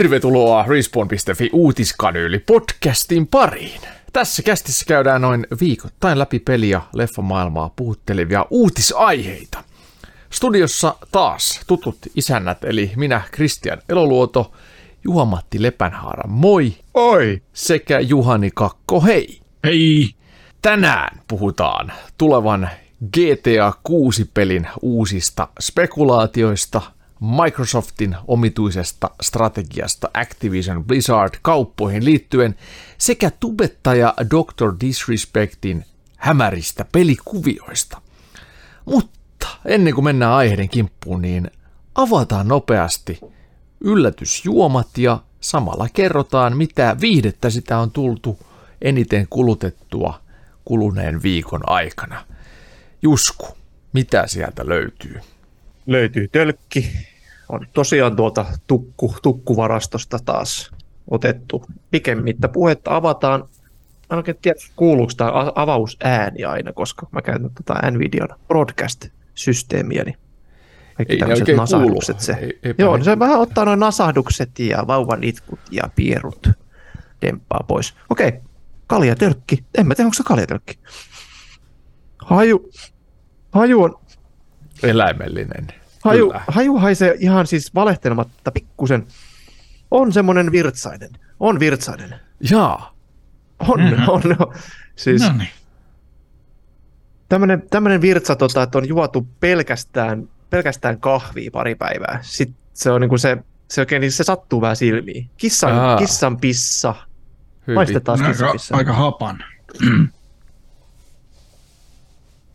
Tervetuloa Respawn.fi uutiskanyyli podcastin pariin. Tässä kästissä käydään noin viikoittain läpi peliä leffamaailmaa puhuttelevia uutisaiheita. Studiossa taas tutut isännät, eli minä Kristian Eloluoto, Juha-Matti Lepänhaara, moi! Oi! Sekä Juhani Kakko, hei! Hei! Tänään puhutaan tulevan GTA 6-pelin uusista spekulaatioista, Microsoftin omituisesta strategiasta Activision Blizzard kauppoihin liittyen sekä tubettaja Dr. Disrespectin hämäristä pelikuvioista. Mutta ennen kuin mennään aiheiden kimppuun, niin avataan nopeasti yllätysjuomat ja samalla kerrotaan, mitä viihdettä sitä on tultu eniten kulutettua kuluneen viikon aikana. Jusku, mitä sieltä löytyy? Löytyy tölkki. On tosiaan tuolta tukku, tukkuvarastosta taas otettu pikemmittä puhetta. Avataan, mä en oikein tiedä, kuuluuko tämä avausääni aina, koska mä käytän tätä Nvidian broadcast-systeemiä, niin kaikki Ei tämmöiset oikein nasahdukset. kuulu. Se. Ei- eipä Joo, ne- se vähän ottaa noin nasahdukset ja vauvan itkut ja pierut demppaa pois. Okei, kaljatölkki. En mä tiedä, onko se kaljatölkki. Haju, haju on Eläimellinen. Haju, Kyllä. haju haisee ihan siis valehtelematta pikkusen. On semmonen virtsainen. On virtsainen. Jaa, On, Mhm. on. Siis No niin. tämmönen, tämmönen virtsa, tota, että on juotu pelkästään, pelkästään kahvia pari päivää. Sitten se on niinku se, se oikein, niin se sattuu vähän silmiin. Kissan, Aa. kissan pissa. hyvin. Maistetaan taas kissan pissa. aika hapan.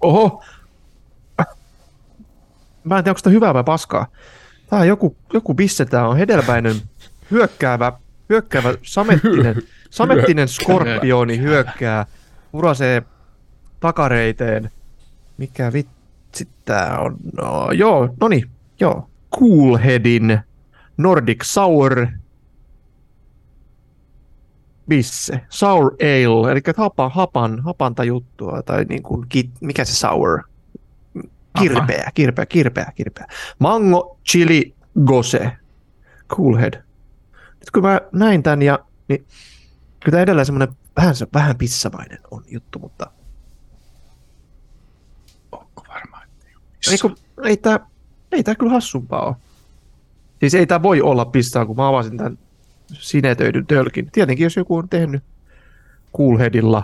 Oho! Mä en tiedä, onko sitä hyvää vai paskaa. Tää on joku, joku bisse, tää on hedelmäinen, hyökkäävä, hyökkäävä samettinen, samettinen skorpioni hyökkää, urasee takareiteen. Mikä vitsi tää on? No, joo, no niin, joo. Coolheadin Nordic Sour bisse. Sour ale, eli hapan, hapan, hapanta juttua, tai niin kuin, mikä se sour? Kirpeä, kirpeä, kirpeä, kirpeä. Mango, chili, gose. Coolhead. Nyt kun mä näin tän ja, niin kyllä tää edelleen semmonen vähän, vähän pissamainen on juttu, mutta Onko varma? että ei ole ei, kun, ei tää, ei tää kyllä hassumpaa ole. Siis ei tää voi olla pissaa, kun mä avasin tän sinetöidyn tölkin. Tietenkin jos joku on tehnyt Coolheadilla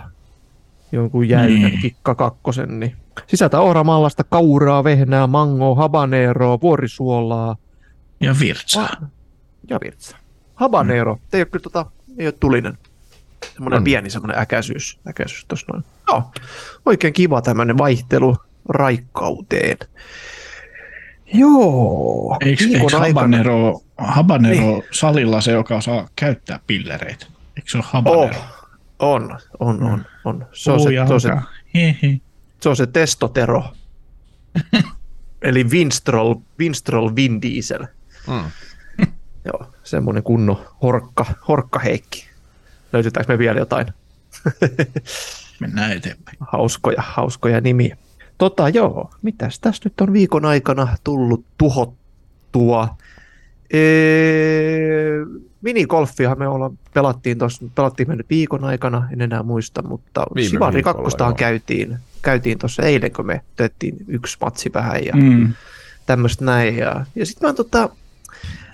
jonkun jäynän Niin. kikka kakkosen, niin sisältää ohramallasta, kauraa, vehnää, mangoa, habaneroa, vuorisuolaa Ja virtsaa. ah, ja virtsa. Habanero, mm. ei ole kyllä tota, ei ole tulinen. Semmoinen On. pieni semmoinen äkäisyys, äkäisyys tossa noin. Joo, oikein kiva tämmöinen vaihtelu raikkauteen. Joo. Eikö, eikö habanero, habanero Niin. salilla se, joka saa käyttää pillereitä? Eikö se ole habanero? Oh, on, on, on, on. Se on se, Puuja se, se. Hihi. Se, on se testotero. Eli Winstrol, Winstrol Vin Diesel. Mm. Joo, semmoinen kunnon horkka, horkka Heikki. Löytytäänkö me vielä jotain Mennään eteenpäin. hauskoja, hauskoja nimiä? Tota joo, mitäs tässä nyt on viikon aikana tullut tuhottua? Ee, minigolfiahan me ollaan, pelattiin, tos, pelattiin me nyt viikon aikana, en enää muista, mutta Viime Sivari kakkostahan joo. käytiin, käytiin tuossa eilen, kun me tehtiin yksi matsi vähän ja Mm. tämmöistä näin. Ja, ja sitten mä tota,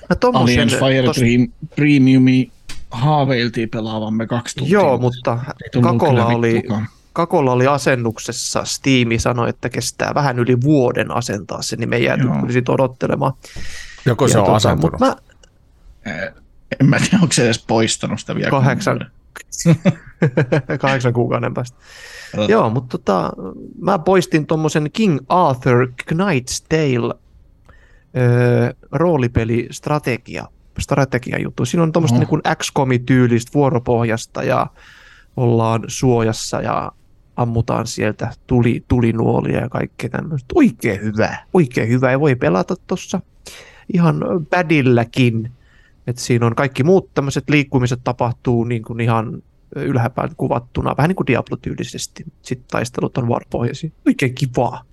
mä tommosen, Alliance Fire tos- Dream, Premiumi haaveiltiin pelaavamme kaksi tuntia. Joo, mutta Kakolla oli. Kakolla oli asennuksessa, Steam sanoi, että kestää vähän yli vuoden asentaa se, niin me jääty Joo. kyllä sit odottelemaan. Joko se Ja on tota, asentunut? mut Mä, Eh, En mä tiedä, onko se edes poistanut sitä vielä. Kahdeksan. Kahdeksan kuukauden päästä. Katsotaan. Joo, mutta tota, mä poistin tuommoisen King Arthur Knight's Tale öö, roolipeli strategia, strategia juttu. Siinä on tuommoista Oho. niin kuin XCOM-tyylistä vuoropohjasta ja ollaan suojassa ja ammutaan sieltä tuli, tulinuolia ja kaikkea tämmöistä. Oikein hyvä, oikein hyvä ja voi pelata tuossa ihan pädilläkin. Et siinä on kaikki muut tämmöiset liikkumiset tapahtuu niin kuin ihan ylhääpäin kuvattuna, vähän niin kuin Diablo-tyylisesti. Sitten taistelut on vuoropohjaisia. Oikein kivaa.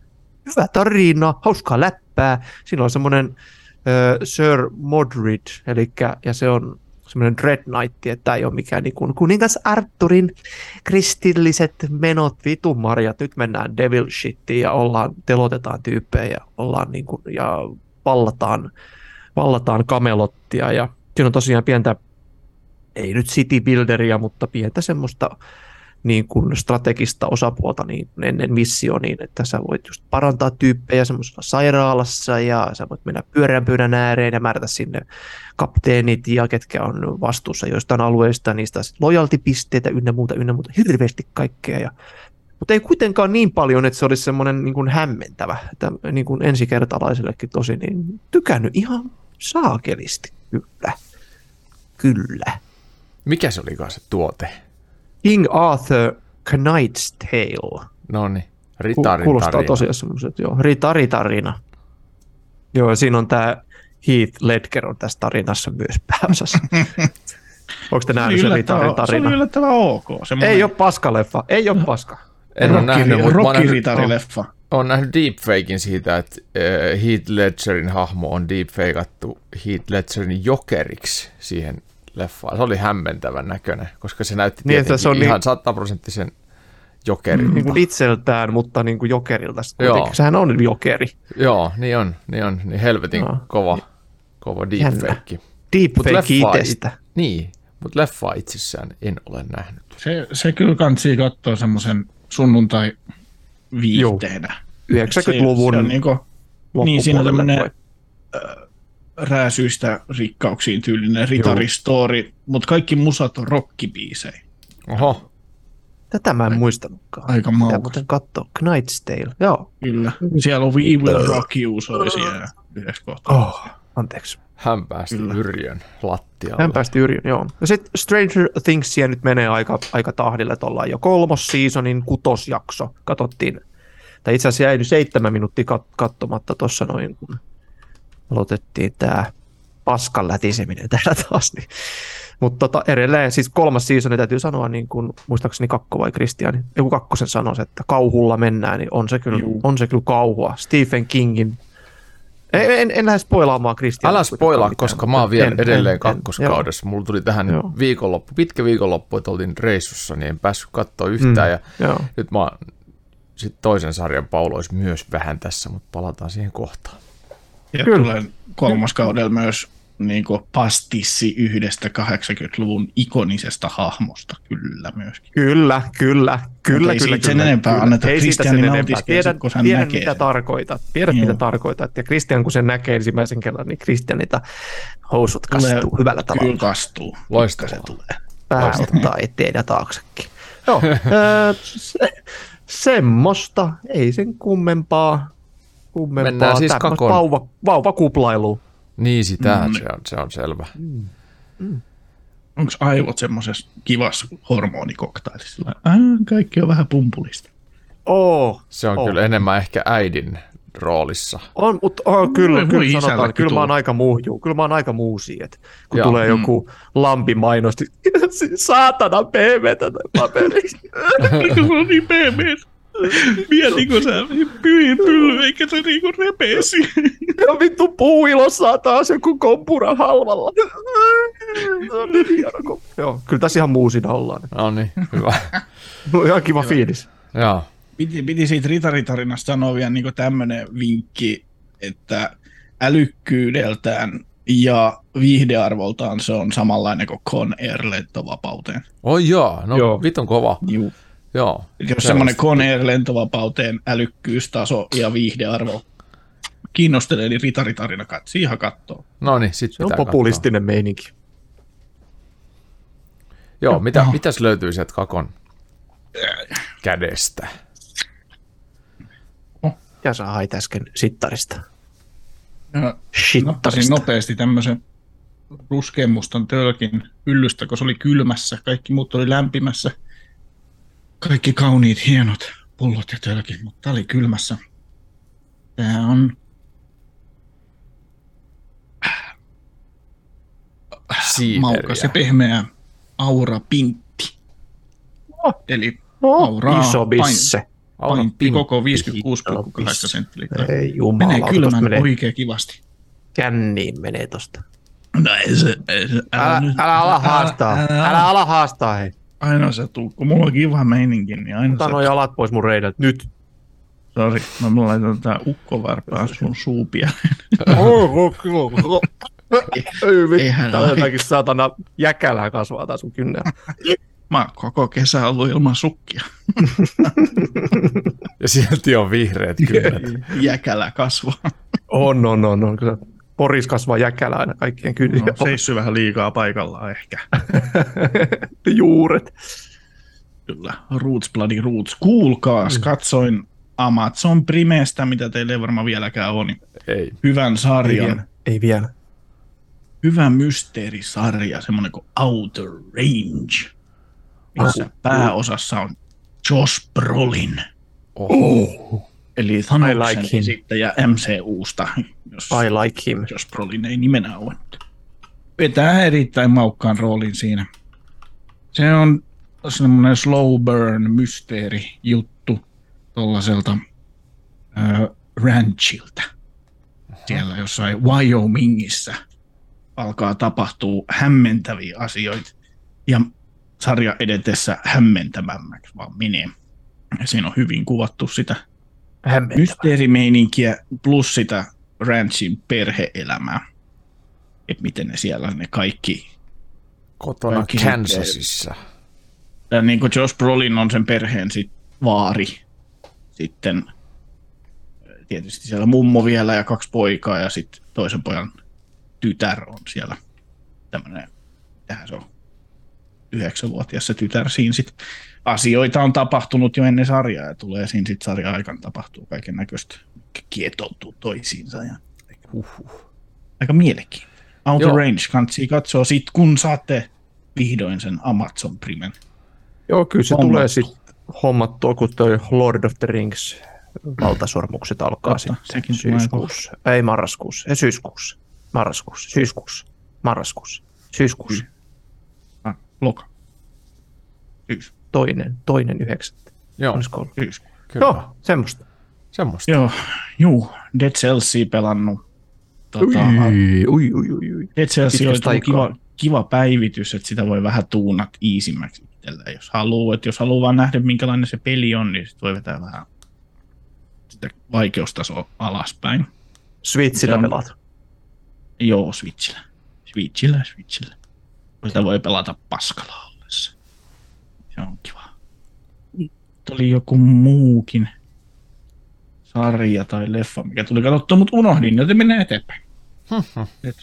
Hyvä tarina, hauskaa läppää. Siinä on semmoinen äh, Sir Modred, eli ja se on semmoinen Dread Knight, että ei ole mikään niin kuin kuningas Arturin kristilliset menot, vitun marjat, nyt mennään devil shittiin ja ollaan, telotetaan tyyppejä ja ollaan niin kuin, ja vallataan, vallataan kamelottia ja siinä on tosiaan pientä, ei nyt city builderia, mutta pientä semmoista niin kuin strategista osapuolta niin ennen missio niin, että sä voit just parantaa tyyppejä semmoisessa sairaalassa ja sä voit mennä pyörän pöydän ääreen ja määrätä sinne kapteenit ja ketkä on vastuussa joistain alueista, niistä lojaltipisteitä ynnä muuta, ynnä muuta, hirveästi kaikkea. Ja, mutta ei kuitenkaan niin paljon, että se olisi semmoinen niin kuin hämmentävä, että niin kuin ensikertalaisellekin tosi, niin tykännyt ihan saakelisti, kyllä. Kyllä. Mikä se olikaan se tuote? King Arthur Knight's Tale. No niin, ritarin Kuulostaa tarina. tosiaan semmoiset, joo, ritaritarina. Joo, ja siinä on tämä Heath Ledger on tässä tarinassa myös pääosassa. Onko te nähnyt sen Yllättävän- ritarin se tarina? yllättävän ok. Semmoinen Ei ole paskaleffa, ei ole paska. En ole nähnyt, mutta mä oon nähnyt, Rockiritarileffa. oon nähnyt deepfakein siitä, että äh, Heath Ledgerin hahmo on deepfakeattu Heath Ledgerin jokeriksi siihen leffaan. Se oli hämmentävän näköinen, koska se näytti Niin, niin, että se on niin- ihan sataprosenttisen jokerin. Niin kuin itseltään, mutta niin kuin jokerilta. Joo. Sehän on jokeri. Joo, niin on, niin on. Niin helvetin Joo. kova, kova deepfake. Deepfake leffaa itsestä. Niin, mutta leffaa itsessään en ole nähnyt. Se, se kyllä kansi katsoa semmoisen sunnuntai viihteenä. 90-luvun Se, se on niin, siinä on loppupuolelle tämmönen- voi. Rääsyistä rikkauksiin tyylinen ritaristori, mutta kaikki musat on rockibiisejä. Oho, Tätä mä en muistanutkaan. Aika Pitää maukas. muuten katsoa. Knight's Tale. Joo. Kyllä. Siellä on We Will Rock You soi siellä yhdessä kohtaa. Oh, anteeksi. hän päästi Kyllä. Yrjön lattialle. Hän päästi Yrjön, joo. Ja sitten Stranger Thingsia nyt menee aika, aika tahdille, että ollaan jo kolmos seasonin kutosjakso. Katsottiin, tai itse asiassa jäi nyt seitsemän minuuttia kat- katsomatta tuossa noin, kun aloitettiin tämä paskan lätiseminen täällä taas. Niin. Mutta tota, edelleen, siis kolmas seasoni täytyy sanoa, niin kuin, muistaakseni Kakko vai Kristiani, joku Kakkosen sanoisi, että kauhulla mennään, niin on se kyllä, Juu. on se kyllä kauhua. Stephen Kingin en, en, en lähde spoilaamaan Kristiania. Älä spoilaa, koska mä oon vielä En, edelleen en, en, kakkoskaudessa. Mulla tuli tähän Joo. viikonloppu, pitkä viikonloppu, että oltiin reissussa, niin en päässyt katsoa yhtään. Ja Joo, joo. nyt mä oon sit toisen sarjan paulois myös vähän tässä, mutta palataan siihen kohtaan. Ja Kyllä. tulee kolmas kaudella myös niin pastissi yhdestä 80-luvun ikonisesta hahmosta kyllä myöskin. Kyllä, kyllä, kyllä, ei kyllä. sen kyllä, enempää kyllä. anneta. Ei siitä sen enempää. Tiedän, sit, kun hän tiedän näkee mitä sen. tarkoitat. Tiedät, Joo. mitä tarkoitat. Ja Kristian, kun sen näkee ensimmäisen kerran, niin Kristianita housut Tulee- kastuu hyvällä Kyllä tavalla. kastuu. Loistavaa. Se tulee. Pää ottaa eteen ja taaksekin. Joo, öö, se, semmoista. Ei sen kummempaa. Kummempaa. Mennään siis kakon- Vauva, vauva kuplailu. Niin, sitä Mm. se, on, se on selvä. Onko aivot semmoisessa kivassa hormonikoktailissa? Äh, kaikki on vähän pumpulista. Oo, Se on Oh. kyllä enemmän ehkä äidin roolissa. On, mutta oh, kyllä, Voi- kyllä sanotaan, kyllä mä oon aika muu, juu, kyllä mä oon aika muusi, että kun Joo. tulee joku lampi mainosti, saatana pehmeätä paperista. Eikö se on niin pehmeä? Mietikö sä pyhin pylly, eikä se niinku repeesi? Ja vittu puuilo saa taas joku kompura halvalla. Niin Joo, kyllä tässä ihan muusina ollaan. No niin, hyvä. No, ihan kiva fiilis. Joo. Piti, piti siitä ritaritarinasta sanoa vielä niin tämmöinen vinkki, että älykkyydeltään ja viihdearvoltaan se on samanlainen kuin Con Air lentovapauteen. Oi joo, no Joo. vitun kova. Juu. Joo. Jos semmoinen Air lentovapauteen älykkyystaso ja viihdearvo kiinnostelee, niin ritaritarina katsi ihan kattoo. No niin, sit Se on populistinen meininki. katsoa. Joo, mitä, Joo. mitäs löytyy sieltä kakon kädestä? Ja sä hait äsken sittarista. Ja nappasin Shittarista. nopeasti tämmöisen ruskeamustan tölkin hyllystä, kun se oli kylmässä. Kaikki muut oli lämpimässä. Kaikki kauniit, hienot pullot ja tölkit, mutta tämä oli kylmässä. Tämä on maukas ja Siideriä. pehmeä aura pintti. Oh. Eli No, auraa iso bisse. Pintti. koko 56,8 senttiliä. Ei jumala, Menee tosta kylmän menee oikein kivasti. känniin menee tosta. No ei se, ei se Älä, nyt- älä ala haastaa. älä- Älä ala haastaa, hei. Aina se tuu, kun mulla on kiva meininki, niin aina Ota se... noi jalat pois mun reidältä. Nyt. Sori, mä mulla laitan tää ukkovarpaa sun vittu. Eihän Tää on ole. jotakin saatana jäkälää kasvaa tää sun kynnellä. Mä oon koko kesä ollut ilman sukkia. Ja silti on vihreät kynnet. Jäkälä kasvaa. On, on, on, on. Kyllä Poris kasvaa jäkälä aina kaikkien kynnillä. No, seissy vähän liikaa paikallaan ehkä. Juuret. Kyllä, Roots Bloody Roots. Kuulkaas, katsoin Amazon Primestä, mitä teille ei varmaan vieläkään ole, niin Ei. hyvän Ei sarjan, vielä. Ei vielä. hyvä mysteerisarja, semmoinen kuin Outer Range, missä pääosassa on Josh Brolin, Oho. Eli Thanoksen like esittäjä MCUsta, jos I like him. Josh Brolin ei nimenä ole. Vetää erittäin maukkaan roolin siinä. Se on semmoinen slow burn mysteeri juttu tuollaiselta äh, ranchilta. Siellä jossain Wyomingissa alkaa tapahtua hämmentäviä asioita ja sarja edetessä hämmentävämmäksi vaan menee. Ja siinä on hyvin kuvattu sitä Hämmentävä. mysteerimeininkiä plus sitä ranchin perheelämää. Että miten ne siellä ne kaikki. Kotona Kaikki Kansasissa. Ja niin kuin Josh Brolin on sen perheen sit vaari. Sitten tietysti siellä mummo vielä ja kaksi poikaa ja sitten toisen pojan tytär on siellä tämmöinen, tähän se on, yhdeksänvuotias se tytär siinä sit. Asioita on tapahtunut jo ennen sarjaa ja tulee siinä sitten sarjan aikana tapahtuu kaiken näköistä, kietoutuu toisiinsa ja Huhhuh. aika mielenkiintoinen. Outer Joo. Range kannattaa katsoa sit, kun saatte vihdoin sen Amazon Primen. Joo, kyllä se Hommattu. tulee sitten hommattua, kun toi Lord of the Rings valtasormukset alkaa Totta, sitten syyskuussa. Ei marraskuussa, ei syyskuussa. Marraskuussa, syyskuussa, marraskuussa, syyskuussa. Ah, loka. Syys. Toinen, toinen yhdeksättä. Joo, Olisiko ollut? Syys. kyllä. Joo, semmoista. Semmoista. Joo, juu, Dead Celsia pelannut. Tota, Ui, ui, ui, ui, ui. Dead tullut aikaa. kiva, kiva päivitys, että sitä voi vähän tuunat iisimmäksi itselleen, jos haluaa. Että jos haluaa vaan nähdä, minkälainen se peli on, niin sit voi vetää vähän sitä vaikeustasoa alaspäin. Switchillä on- pelaat. Joo, Switchillä. Switchillä, Switchillä. Sitä voi pelata. Se on kiva. Oli joku muukin sarja tai leffa, mikä tuli katsottua, mutta unohdin, joten mennään eteenpäin. Et,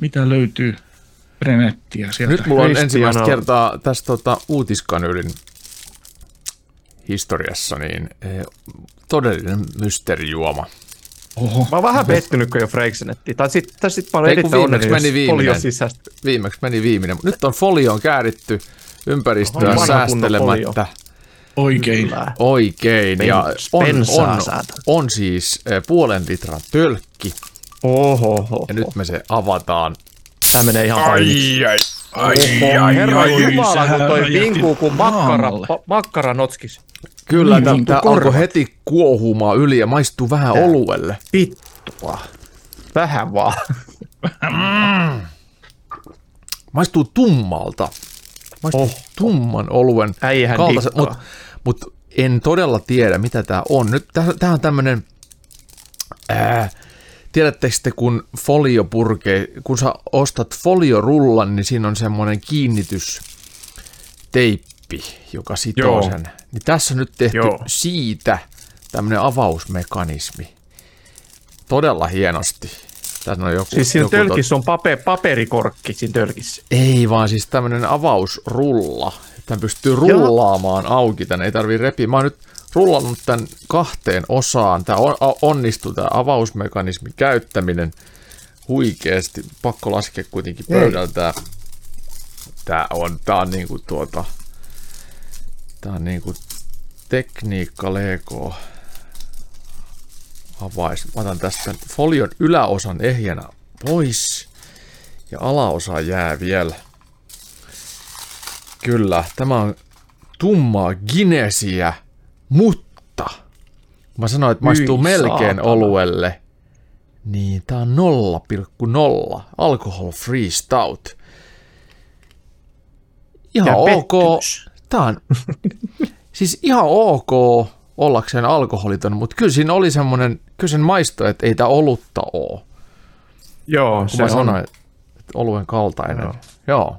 mitä löytyy Brenettiä sieltä? Nyt mulla on ensimmäistä on- kertaa tässä tota, uutiskanylin historiassa niin eh, todellinen mysteerijuoma. Oho, Mä oon vähän pettynyt, kun jo Freixenettiin. Tai sit, tai sit mä olen erittäin viimeksi onnellinen, meni folio viimeinen. sisästä. Viimeksi meni viimeinen, nyt on folioon kääritty ympäristöä Oho, kunnon säästelemättä oikein. Kyllä. oikein. Ja on, on, on siis eh, puolen litran tölkki Oho, oho. ja nyt me se avataan. Tää menee ihan painiksi. ai, Oho, herra Jumala, sähän kun toi vinkuu kuin makkara, pa, makkara notskis. Kyllä, Niin, tämä niin alkoi heti kuohumaan yli ja maistuu vähän Tää. oluelle. Vittua. Vähän vaan. Maistuu tummalta. Oh. tumman oluen Äijähän kaltaisen, mutta mut en todella tiedä, mitä tämä on. Nyt tämä on tämmöinen, tiedättekö te, kun foliopurke, kun sä ostat foliorullan, niin siinä on semmoinen kiinnitysteippi, joka sitoo Joo. sen. Niin tässä on nyt tehty Joo. siitä tämmöinen avausmekanismi. Todella hienosti. Tässä on joku, Siis siinä joku tölkissä on pape, paperikorkki siinä tölkissä. ei vaan siis tämmönen avausrulla. Tämän pystyy rullaamaan auki, tän ei tarvii repiä. Mä oon nyt rullannut tän kahteen osaan. Tää on, onnistuu tää avausmekanismin käyttäminen huikeesti. Pakko laskea kuitenkin pöydältä. Tää on, tää on niinku tuota, tää on niinku tekniikka Lego avais. Mä otan tästä folion yläosan ehjänä pois. Ja alaosa jää vielä. Kyllä, tämä on tummaa Guinnessia, mutta mä sanoin, että maistuu Hyi melkein saatana. oluelle, Niin, tää on 0,0 alcohol free stout. Ihan Ja ok. pettymys. Tää on siis ihan ok ollakseen alkoholiton, mutta kyllä siinä oli semmonen, kyllä sen maisto, että ei tää olutta oo. Joo, Kun se mä on. sanoin, että oluen kaltainen. Joo. Joo.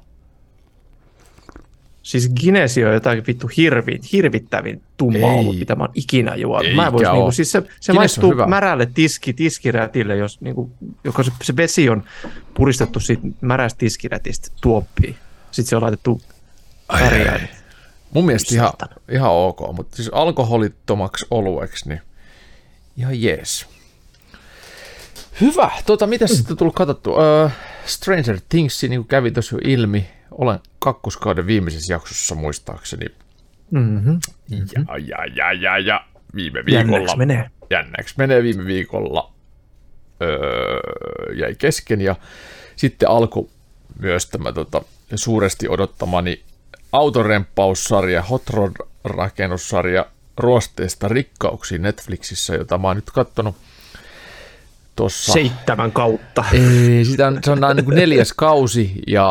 Siis Guinness on jotain vittu hirvi, hirvittävin tumma Ei. ollut, mitä mä oon ikinä juonut. Mä vois, niinku, siis se, se on maistuu märälle tiski, tiskirätille, jos, niinku, joka se, se, vesi on puristettu siitä märästä tiskirätistä tuoppiin. Sitten se on laitettu väriä. Mun mielestä ihan, ihan ok, mutta siis alkoholittomaksi olueksi, niin ihan jees. Hyvä. Tota, mitä sitten tullut katsottu? Uh, Stranger Things, niin kuin kävi tuossa jo ilmi, olen kakkoskauden viimeisessä jaksossa muistaakseni. Mm-hmm. Ja, ja, ja, ja, ja viime Jännäks viikolla. menee. Jännäksi menee viime viikolla. Öö, jäi kesken ja sitten alkoi myös tämä tota, suuresti odottamani autoremppaussarja, Hot Rod-rakennussarja Ruosteista rikkauksiin Netflixissä, jota mä oon nyt kattonut tuossa. Seitsemän kautta. Ei, sitä on, se on näin niin kuin neljäs kausi ja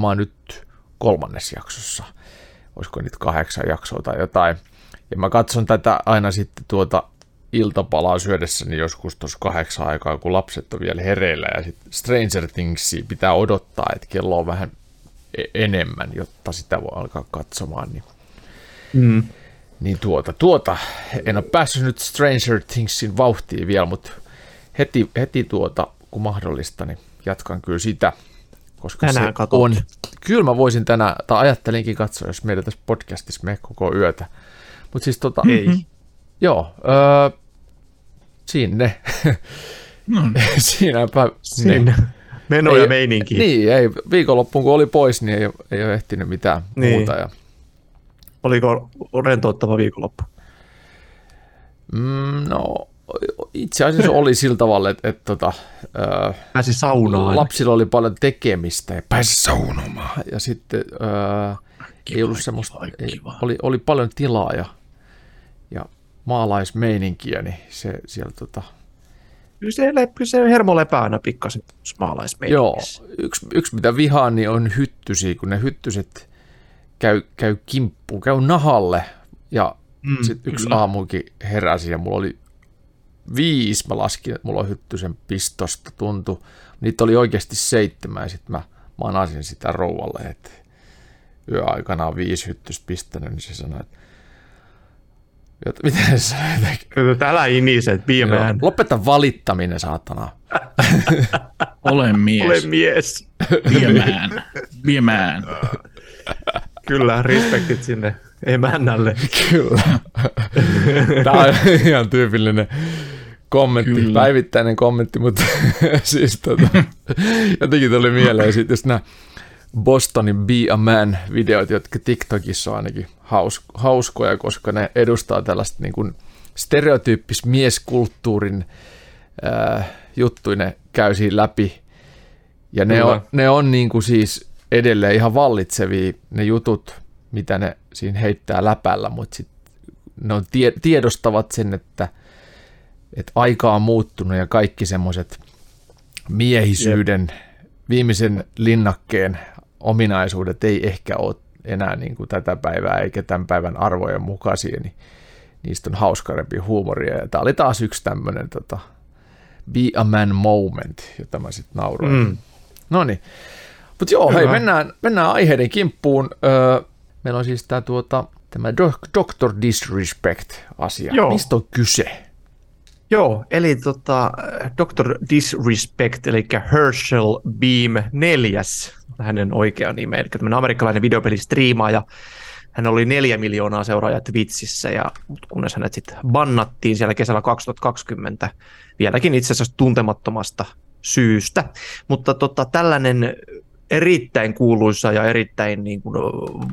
mä oon nyt kolmannes jaksossa. Olisiko nyt kahdeksan jaksoa tai jotain. Ja mä katson tätä aina sitten tuota iltapalaa syödessäni joskus tuossa kahdeksan aikaa, kun lapset on vielä hereillä. Ja sitten Stranger Thingsia pitää odottaa, että kello on vähän e- enemmän, jotta sitä voi alkaa katsomaan. Niin, Mm. Niin tuota, tuota, en ole päässyt nyt Stranger Thingsin vauhtiin vielä, mutta heti, heti tuota, kun mahdollista, niin jatkan kyllä sitä, koska Tänään se katot. on. Kyllä mä voisin tänään, tai ajattelinkin katsoa, jos meidän tässä podcastissa me koko yötä. Mutta siis tota, Ei. joo, öö, sinne, No, siinäpä, Sinne. Meno ja meininki. Niin, ei, viikonloppuun kun oli pois, niin ei, ole- ei ole ehtinyt mitään Niin. muuta. Ja, Oliko rentouttava viikonloppu? mm, no, itse asiassa oli sillä tavalla, että, että tota, öö, Pääsi saunaan. lapsilla oli paljon tekemistä ja pääsi saunomaan. Ja sitten öö, ei ollut semmoista, kiva, ei, kiva. oli, oli paljon tilaa ja, ja maalaismeininkiä, niin se siellä tota, Kyllä se, kyllä se hermo lepää aina pikkasen maalaismeininkissä. Joo, yksi, yksi mitä vihaan niin on hyttysiä, kun ne hyttyset käy, käy kimppuun, käy nahalle ja mm, sitten yksi kyllä. aamukin heräsi ja mulla oli viisi, mä laskin, että mulla on hyttysen pistosta tuntu. Niitä oli oikeasti seitsemän ja sitten mä manasin sitä rouvalle, että yöaikana on viisi hyttystä pistänyt, niin se sanoi, että Jot, miten se sanoi? Kyllä Täällä iniset, Joo, man. Lopeta valittaminen, saatana. ole mies. Ole mies. Be a Kyllä, respektit sinne emännälle. Kyllä. Tämä on ihan tyypillinen kommentti, Kyllä. Kyllä. päivittäinen kommentti, mutta siis tota, jotenkin tuli mieleen sitten just nämä Bostonin Be a Man videot, jotka TikTokissa on ainakin haus, hauskoja, koska ne edustaa tällaista niin kuin stereotyyppis mieskulttuurin äh, juttuja, ne käy siinä läpi. Ja ne Kyllä. on, ne on niin kuin siis edelleen ihan vallitsevia ne jutut, mitä ne siinä heittää läpällä, mutta sit ne on tie, tiedostavat sen, että, että aika on muuttunut ja kaikki semmoiset miehisyyden viimeisen linnakkeen ominaisuudet ei ehkä ole enää niin kuin tätä päivää eikä tämän päivän arvojen mukaisia, niin niistä on hauskarempi huumoria. Ja tämä oli taas yksi tämmöinen tota, be a man moment, jota mä sitten nauroin. Mm. Mm. No niin. Mutta joo, hei, Hyvä. mennään, mennään aiheiden kimppuun. Öö, meillä on siis tämä tuota, tämä Dr. Disrespect-asia. Joo. Mistä on kyse? Joo, eli tota, Dr. Disrespect, eli Herschel Beam 4, hänen oikea nimi, eli tämmöinen amerikkalainen videopelistriimaaja. Hän oli neljä miljoonaa seuraajaa Twitchissä, ja kunnes hänet sitten bannattiin siellä kesällä 2020, vieläkin itse asiassa tuntemattomasta syystä. Mutta tota, tällainen erittäin kuuluisa ja erittäin niin kuin,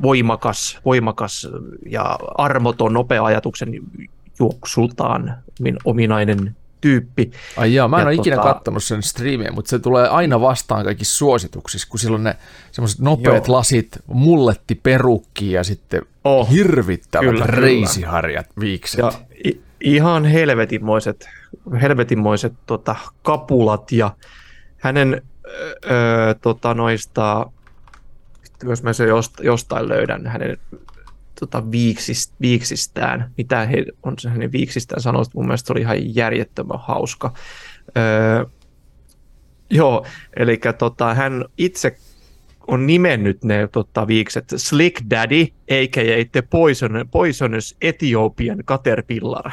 voimakas, voimakas ja armoton, nopea ajatuksen juoksultaan min- ominainen tyyppi. Ai jaa, mä en Ja ole ikinä tota- kattonut sen striimiä, mutta se tulee aina vastaan kaikissa suosituksissa, kun silloin ne semmoiset nopeat Joo. lasit, mulletti perukki ja sitten Oh, hirvittävät kyllä. reisiharjat viikset. Ja i- ihan helvetinmoiset helvetinmoiset tota, kapulat ja hänen öö, tota, noista, jos mä se jostain löydän hänen tota, viiksist, viiksistään, mitä he on se hänen viiksistään sanonut, mun mielestä se oli ihan järjettömän hauska. Öö, joo, eli tota, hän itse on nimennyt ne tota, viikset Slick Daddy, a.k.a. The Poison, Poisonous Ethiopian Caterpillar.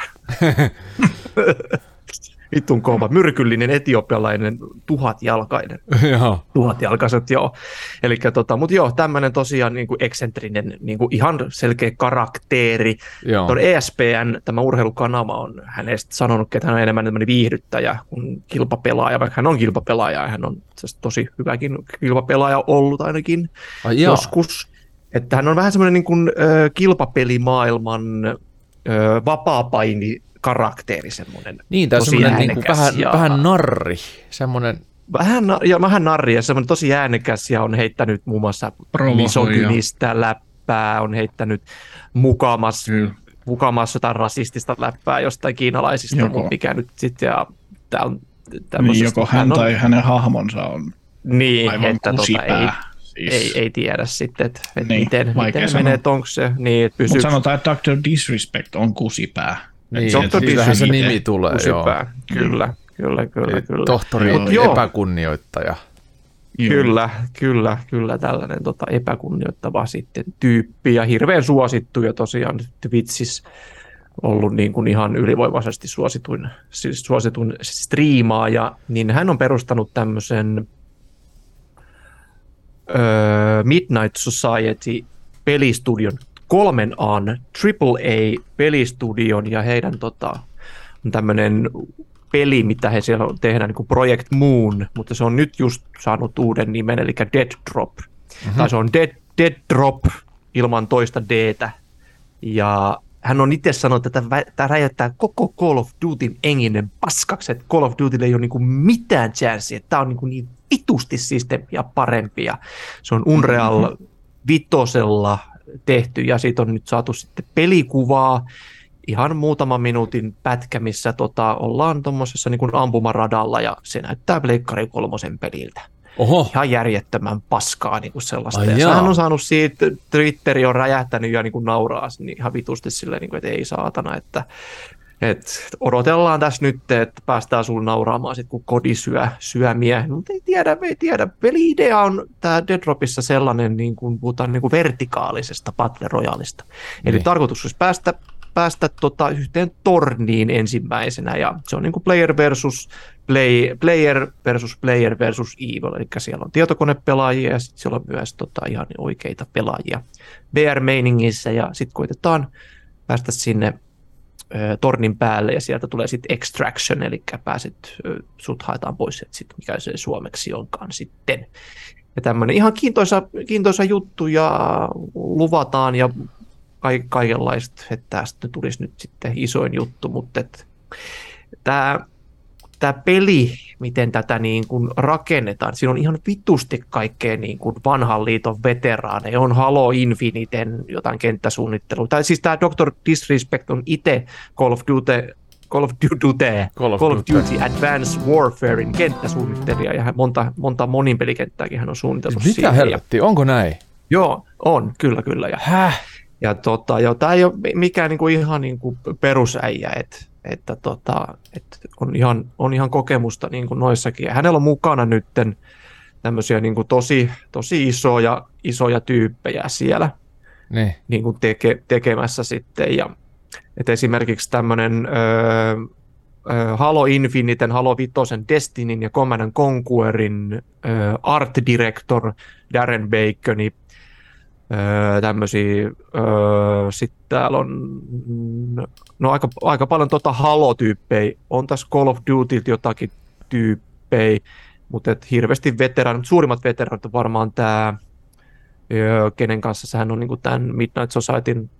Vittun kova, myrkyllinen etiopialainen tuhatjalkainen. Joo. Tuhatjalkaiset, joo. Eli tota, mutta joo, tämmöinen tosiaan niin kuin eksentrinen, niin kuin ihan selkeä karakteeri. Joo. Tuon ESPN, tämä urheilukanava on hänestä sanonut, että hän on enemmän viihdyttäjä kuin kilpapelaaja, vaikka hän on kilpapelaaja ja hän on tosi hyväkin kilpapelaaja ollut ainakin Ai joo. joskus. Että hän on vähän semmoinen niin kuin, ö, kilpapelimaailman ö, vapaapaini karakteri semmoinen. Niin, tai tosi semmoinen niin kuin vähän, ja- vähän narri. Semmoinen, Vähän, ja vähän narri ja semmoinen tosi äänekäs ja on heittänyt muun muassa misogynistä läppää, on heittänyt mukamas, Kyllä. mukamas jotain rasistista läppää jostain kiinalaisista, Joko. mutta mikä nyt sitten, ja tää on Niin joko hän on, tai hänen hahmonsa on niin, aivan että tota, ei, siis. ei, ei, tiedä sitten, että, että Niin, miten, miten sanoa. menee, onko se niin, että Mutta pysyykö sanotaan, että Dr. Disrespect on kusipää. Niin, Dr. siitähän se nimi tulee, joo. kusipää. Kyllä, kyllä, kyllä, kyllä. Tohtori Mut joo. epäkunnioittaja. Kyllä, kyllä, kyllä tällainen tota, epäkunnioittava sitten tyyppi ja hirveän suosittu ja tosiaan Twitchissä ollut niin kuin ihan ylivoimaisesti suosituin, siis suosituin striimaaja, niin hän on perustanut tämmöisen öö, Midnight Society pelistudion, kolmen An AAA pelistudion ja heidän tota, tämmöinen peli, mitä he siellä on tehdään, niin kuin Project Moon, mutta se on nyt just saanut uuden nimen, eli Dead Drop. Mm-hmm. Tai se on Dead, Dead Drop ilman toista d Ja hän on itse sanonut, että tämä- räjäyttää koko Call of Dutyn enginen paskaksi, että Call of Dutylle ei ole niin mitään chanssiä, tämä on niin, niin vitusti systeemi ja parempi. Ja se on Unreal mm-hmm. vitosella tehty ja siitä on nyt saatu sitten pelikuvaa, ihan muutaman minuutin pätkä, missä tota, ollaan tuommoisessa niin ampumaradalla ja se näyttää Pleikkari kolmosen peliltä. Oho, Ihan järjettömän paskaa niin kuin sellaista. Ai ja jaa. sehän on saanut siitä, Twitteri on räjähtänyt ja niin kuin nauraa niin ihan vitusti silleen, niin kuin, että ei saatana, että et odotellaan tässä nyt, että päästään sulle nauraamaan sit, kun kodi syö syömiä. Mutta ei tiedä, ei tiedä. Peli-idea on tämä Dead Dropissa sellainen, niin kuin puhutaan niin kuin vertikaalisesta Battle Royaleista. Eli Niin. tarkoitus olisi päästä, päästä tota, yhteen torniin ensimmäisenä, ja se on niin kuin player versus play, player versus player versus evil, eli siellä on tietokonepelaajia ja sitten siellä on myös tota, ihan oikeita pelaajia VR-meiningissä, ja sitten koitetaan päästä sinne tornin päälle ja sieltä tulee sitten extraction, eli pääset, sut haetaan pois, että sit mikä se suomeksi onkaan sitten. Ja tämmöinen ihan kiintoisa, kiintoisa juttu ja luvataan ja ka- kaikenlaista, että tästä tulisi nyt sitten isoin juttu, mutta tämä peli, miten tätä niin kuin rakennetaan, siinä on ihan vitusti kaikkea niin kuin vanhan liiton veteraaneja, on Halo Infiniten jotain kenttäsuunnittelua, tai siis tämä Dr. Disrespect on itse Call of Duty Call of Duty, Call of Call of Duty. Duty Advanced Warfarein kenttäsuunnittelija, ja monta, monta monin pelikenttääkin hän on suunnitellut mitä siihen. Ja, helvetti, onko näin? joo, on, kyllä, kyllä. Ja, Häh? ja tota, jo, tämä ei ole mikään niinku ihan niinku perusäijä, että että tota, et on, ihan, on ihan kokemusta niinku noissakin. Ja hänellä on mukana nytten tämmöisiä niinku tosi, tosi isoja, isoja tyyppejä siellä Niin. niin kuin teke, tekemässä sitten. Ja, et esimerkiksi tämmöinen öö, Halo Infiniten, Halo Vitosen, Destinyn ja Command and Conquerin öö, art director Darren Baconi, öö, tämmöisiä, öö, sitten täällä on no aika, aika paljon tota Halo-tyyppejä, on tässä Call of Duty jotakin tyyppejä, mutta et hirveästi veteraanit, suurimmat veteraanit on varmaan tämä Öö, kenen kanssa sehän on niin tämän Midnight Societyn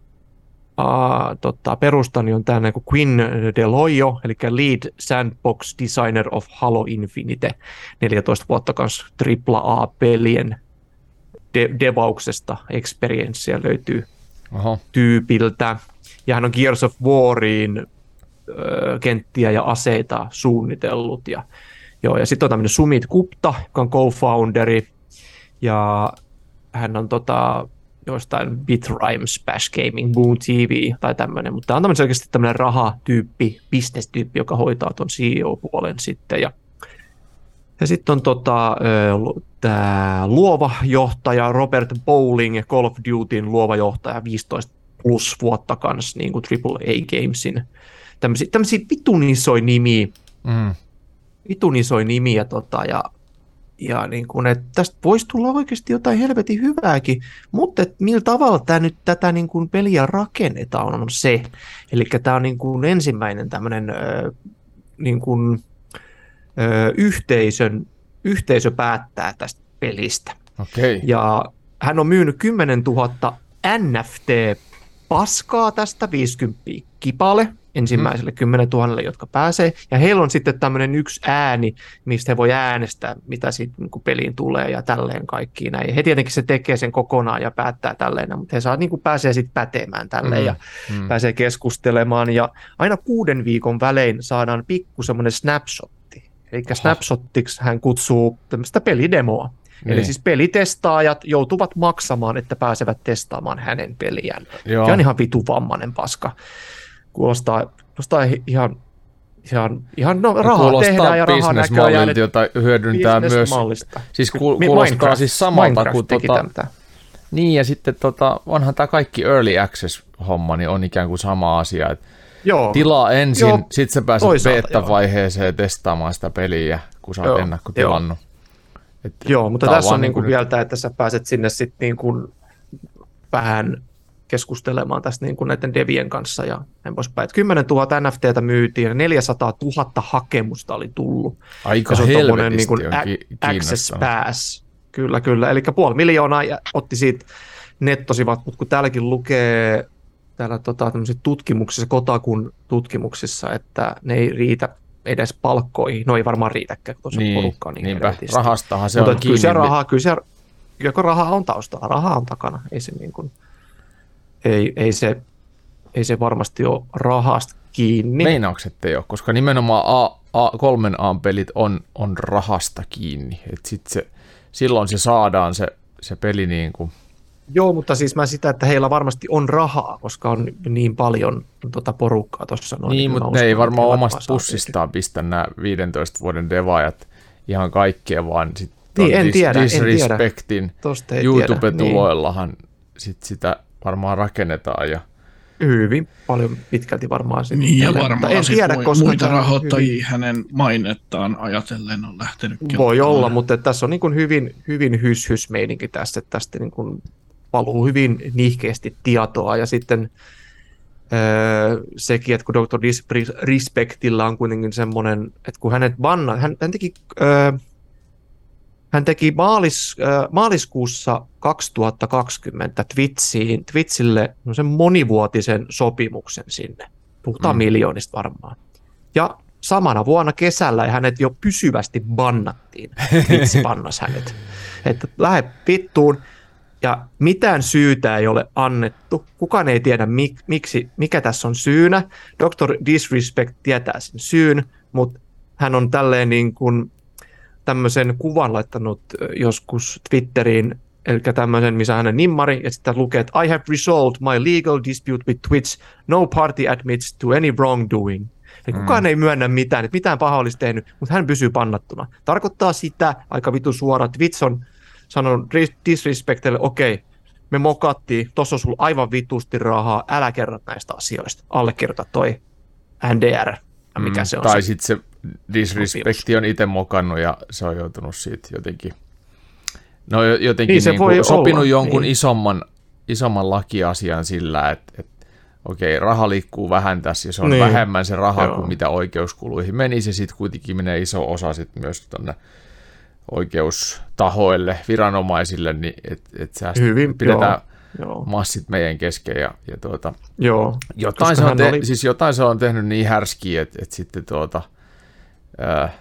uh, tota, perusta, niin on tämä niin Quinn Deloyo, eli Lead Sandbox Designer of Halo Infinite, 14 vuotta kanssa AAA-pelien de- devauksesta experiencea löytyy Oho. tyypiltä. Ja hän on Gears of Wariin ö, kenttiä ja aseita suunnitellut. Ja, joo, ja sitten on tämmöinen Sumit Gupta, joka on co-founderi, ja hän on tota, jostain BitRhymes, Bash Gaming, Boom TV tai tämmöinen, mutta tämä on tämmöinen oikeasti tämmöinen rahatyyppi, business-tyyppi, joka hoitaa tuon CEO-puolen sitten. Ja, ja sitten on tota, tämä luova johtaja Robert Bowling, Call of Dutyn luova johtaja, 15 plus vuotta kanssa niin kuin AAA Gamesin. Tämmöisiä, tämmöisiä vitun isoja nimiä, mm. vitun isoja nimiä tota, ja ja niin kuin, että tästä voisi tulla oikeasti jotain helvetin hyvääkin, mutta että millä tavalla tämä nyt tätä niin kuin peliä rakennetaan on se. Eli tämä on niin kuin ensimmäinen tämmöinen niin kuin, yhteisön, yhteisö päättää tästä pelistä. Okay. Ja hän on myynyt 10 000 NFT-paskaa tästä, 50 kipale, ensimmäiselle mm. 10 000, jotka pääsee. Ja heillä on sitten tämmöinen yksi ääni, mistä he voi äänestää, mitä siitä niin peliin tulee ja tälleen kaikkiin näin. He tietenkin se tekee sen kokonaan ja päättää tälleen, mutta he saa, niin kuin pääsee sitten pätemään tälleen mm. ja mm. pääsee keskustelemaan. Ja aina kuuden viikon välein saadaan pikku semmoinen snapshotti. Eli snapshottiksi hän kutsuu tämmöistä pelidemoa. Niin. Eli siis pelitestaajat joutuvat maksamaan, että pääsevät testaamaan hänen peliään. Joo. Ja on ihan vitu vammainen paska kuulostaa, kuulostaa ihan, ihan, ihan no, rahaa kuulostaa tehdään ja rahaa näköjään. jota hyödyntää myös. Siis ku, kuulostaa Minecraft, siis samalta Minecraft kuin tota, tämän. Niin ja sitten tota, onhan tämä kaikki early access-homma, niin on ikään kuin sama asia. Että Joo. Tilaa ensin, Joo. sitten sä pääset beta-vaiheeseen testaamaan sitä peliä, kun sä oot ennakkotilannut. Että Joo, mutta tässä on niin kuin vielä tämä, että sä pääset sinne sitten niin kuin vähän keskustelemaan tästä niin kuin näiden devien kanssa ja näin poispäin. 10 000 NFTtä myytiin ja 400 000 hakemusta oli tullut. Aika ja se on helvetisti niin kuin a- Access Pass. Kyllä, kyllä. Eli puoli miljoonaa ja otti siitä nettosivat, mutta kun täälläkin lukee täällä tota, tutkimuksissa, Kotakun tutkimuksissa, että ne ei riitä edes palkkoihin. No ei varmaan riitäkään, kun niin, porukkaa niin niinpä, rahastahan se Mutta on kyllä. Se rahaa, kyllä se, kyllä rahaa on taustalla, rahaa on takana. Ei se niin kuin, ei, ei, se, ei se varmasti ole rahasta kiinni. Meinaukset ei ole, koska nimenomaan A, A, kolmen A-pelit on, on rahasta kiinni. Et sit se, silloin se saadaan se, se peli niin kuin... Joo, mutta siis mä sitä, että heillä varmasti on rahaa, koska on niin paljon tuota porukkaa tuossa. Noin, niin, mutta ne ei varmaan omasta pussistaan pistä nämä 15 vuoden devaajat ihan kaikkea, vaan sitten niin, en tiedä, Disrespectin YouTube-tuloillahan niin. sit sitä varmaan rakennetaan. Ja... Hyvin paljon pitkälti varmaan. Sitten niin ja varmaan en tiedä, mui, koska muita rahoittajia hyvin... hänen mainettaan ajatellen on lähtenyt Voi olla, mutta tässä on niin kuin hyvin, hyvin hys-hys meininki tästä, että tästä niin kuin valuu hyvin nihkeästi tietoa ja sitten öö, sekin, että kun Dr. Disrespectillä on kuitenkin semmoinen, että kun hänet banna, hän, hän teki öö, hän teki maalis, äh, maaliskuussa 2020 Twitchiin, Twitchille sen monivuotisen sopimuksen sinne. Puhutaan mm. miljoonista varmaan. Ja samana vuonna kesällä hänet jo pysyvästi bannattiin. Twitch bannas hänet. Että lähde vittuun. Ja mitään syytä ei ole annettu. Kukaan ei tiedä, mik, miksi, mikä tässä on syynä. Dr. Disrespect tietää sen syyn, mutta hän on tälleen niin kuin tämmöisen kuvan laittanut joskus Twitteriin, eli tämmöisen, missä hänen nimmari, ja sitten lukee, että I have resolved my legal dispute with Twitch. No party admits to any wrongdoing. Eli mm. kukaan ei myönnä mitään, että mitään pahaa olisi tehnyt, mutta hän pysyy pannattuna. Tarkoittaa sitä aika vitu suora. Twitch on sanonut disrespectille, okei, okay, me mokattiin, tuossa on sulla aivan vitusti rahaa, älä kerro näistä asioista. Allekirjoita toi NDR, mikä mm, se on. Tai sitten se Disrespecti on itse mokannut ja se on joutunut siitä jotenkin, no jotenkin niin, niin kuin sopinut olla. jonkun niin. isomman, isomman lakiasian sillä, että, että okei, raha liikkuu vähän tässä ja se on niin. vähemmän se raha Joo. kuin mitä oikeuskuluihin meni, se sitten kuitenkin menee iso osa sitten myös tuonne oikeustahoille, viranomaisille, niin että et Hyvin, pidetään joo Joo. massit meidän kesken. Ja, ja tuota, Joo, jotain, se on te- oli... siis jotain se on tehnyt niin härskiä, että, että sitten tuota, ää,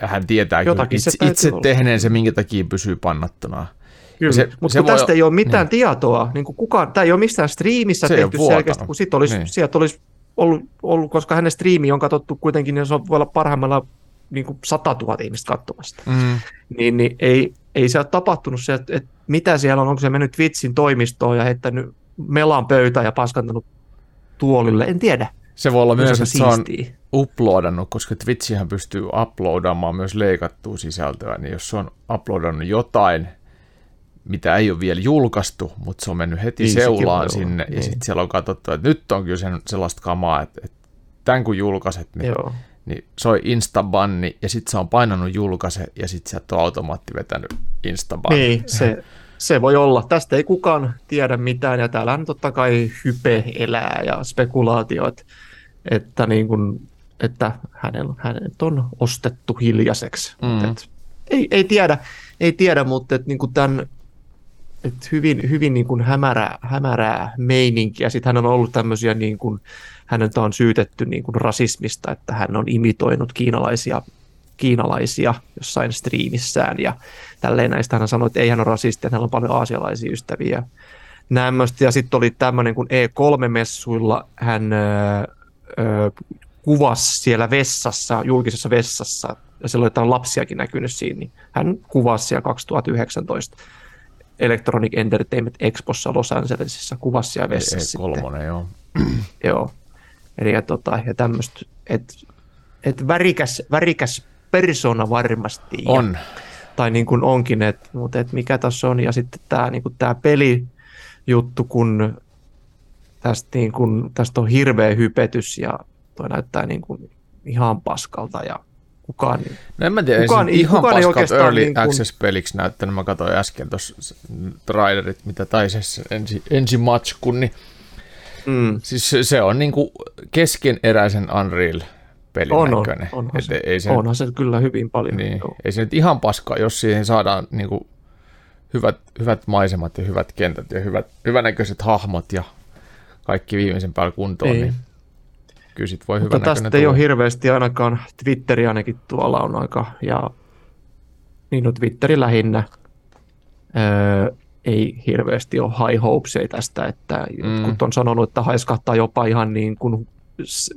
hän tietää kyllä itse, itse tehneen se, minkä takia pysyy pannattuna. Kyllä, se, mutta se tästä voi... ei ole mitään niin. tietoa, niin kuin kukaan, tämä ei ole mistään striimissä se tehty selkeästi, kun sit olisi, niin. sieltä olisi ollut, ollut, koska hänen striimi on katsottu kuitenkin, niin se voi olla parhaimmalla niin kuin 100 000 ihmistä katsomasta. Mm. Niin, niin ei, ei se ole tapahtunut se, että, että mitä siellä on, onko se mennyt Twitchin toimistoon ja heittänyt melan pöytään ja paskantanut tuolille, en tiedä. Se voi olla myös, että se on uploadannut, koska Twitchihän pystyy uploadaamaan myös leikattua sisältöä, niin jos se on uploadannut jotain, mitä ei ole vielä julkaistu, mutta se on mennyt heti Niin, seulaan sinne, ja niin. sitten siellä on katsottu, että nyt on kyllä sen, sellaista kamaa, että, että tämän kun julkaiset, niin, Joo. Niin soi instabanni, ja sitten se on painanut julkaise, ja sitten sieltä on automaatti vetänyt instabanni. Niin, se, se voi olla. Tästä ei kukaan tiedä mitään, ja täällähän totta kai hype elää ja spekulaatiot, että, niin kuin, että hänellä, hänet on ostettu hiljaiseksi. Mm. Et, ei, ei, tiedä, ei tiedä, mutta et, niin kuin tämän, et hyvin, hyvin niin kuin hämärää, hämärää meininkiä. Sitten hän on ollut tämmöisiä, niin kuin, häneltä on syytetty niin kuin rasismista, että hän on imitoinut kiinalaisia kiinalaisia jossain striimissään ja tälleen näistä hän sanoi, että ei hän ole rasisti, että hänellä on paljon aasialaisia ystäviä. Nämmöistä. Ja sitten oli tämmöinen, kun E3-messuilla hän ö, ö, kuvasi siellä vessassa, julkisessa vessassa, ja siellä oli jotain lapsiakin näkynyt siinä, niin hän kuvasi siellä 2019 Electronic Entertainment Expossa Los Angelesissa, kuvasi siellä vessassa sitten. kolmonen, joo. Joo. Eli ja, tota, ja tämmöistä, että et värikäs, värikäs persona varmasti. Ja, On. tai niin kuin onkin, että, mutta et mikä tässä on. Ja sitten tämä niin tää pelijuttu, kun tästä, niin kuin, tästä on hirveä hypetys ja toi näyttää niin kuin ihan paskalta ja kukaan, No en mä tiedä, Kukaan- ei ihan kukaan oikeastaan Early niin kuin- Access-peliksi näyttänyt. Mä katsoin äsken tuossa trailerit, mitä taisi se ensi, ensi match, kun niin, mm, siis se- se on niinku keskeneräisen Unreal pelin on, on, näköinen. onhan, Et se, ei se, onhan se kyllä hyvin paljon. niin, joo. ei se nyt ihan paskaa, jos siihen saadaan niinku hyvät, hyvät maisemat ja hyvät kentät ja hyvät, hyvänäköiset hahmot ja kaikki viimeisen päällä kuntoon, Ei. niin kyllä sit voi Mutta hyvänäköinen tästä ei ole hirveästi ainakaan, Twitteri ainakin tuolla on aika, ja niin no Twitteri lähinnä, öö, ei hirveästi ole high hopes ei tästä, että Mm. jotkut on sanonut, että haiskahtaa jopa ihan niin kuin,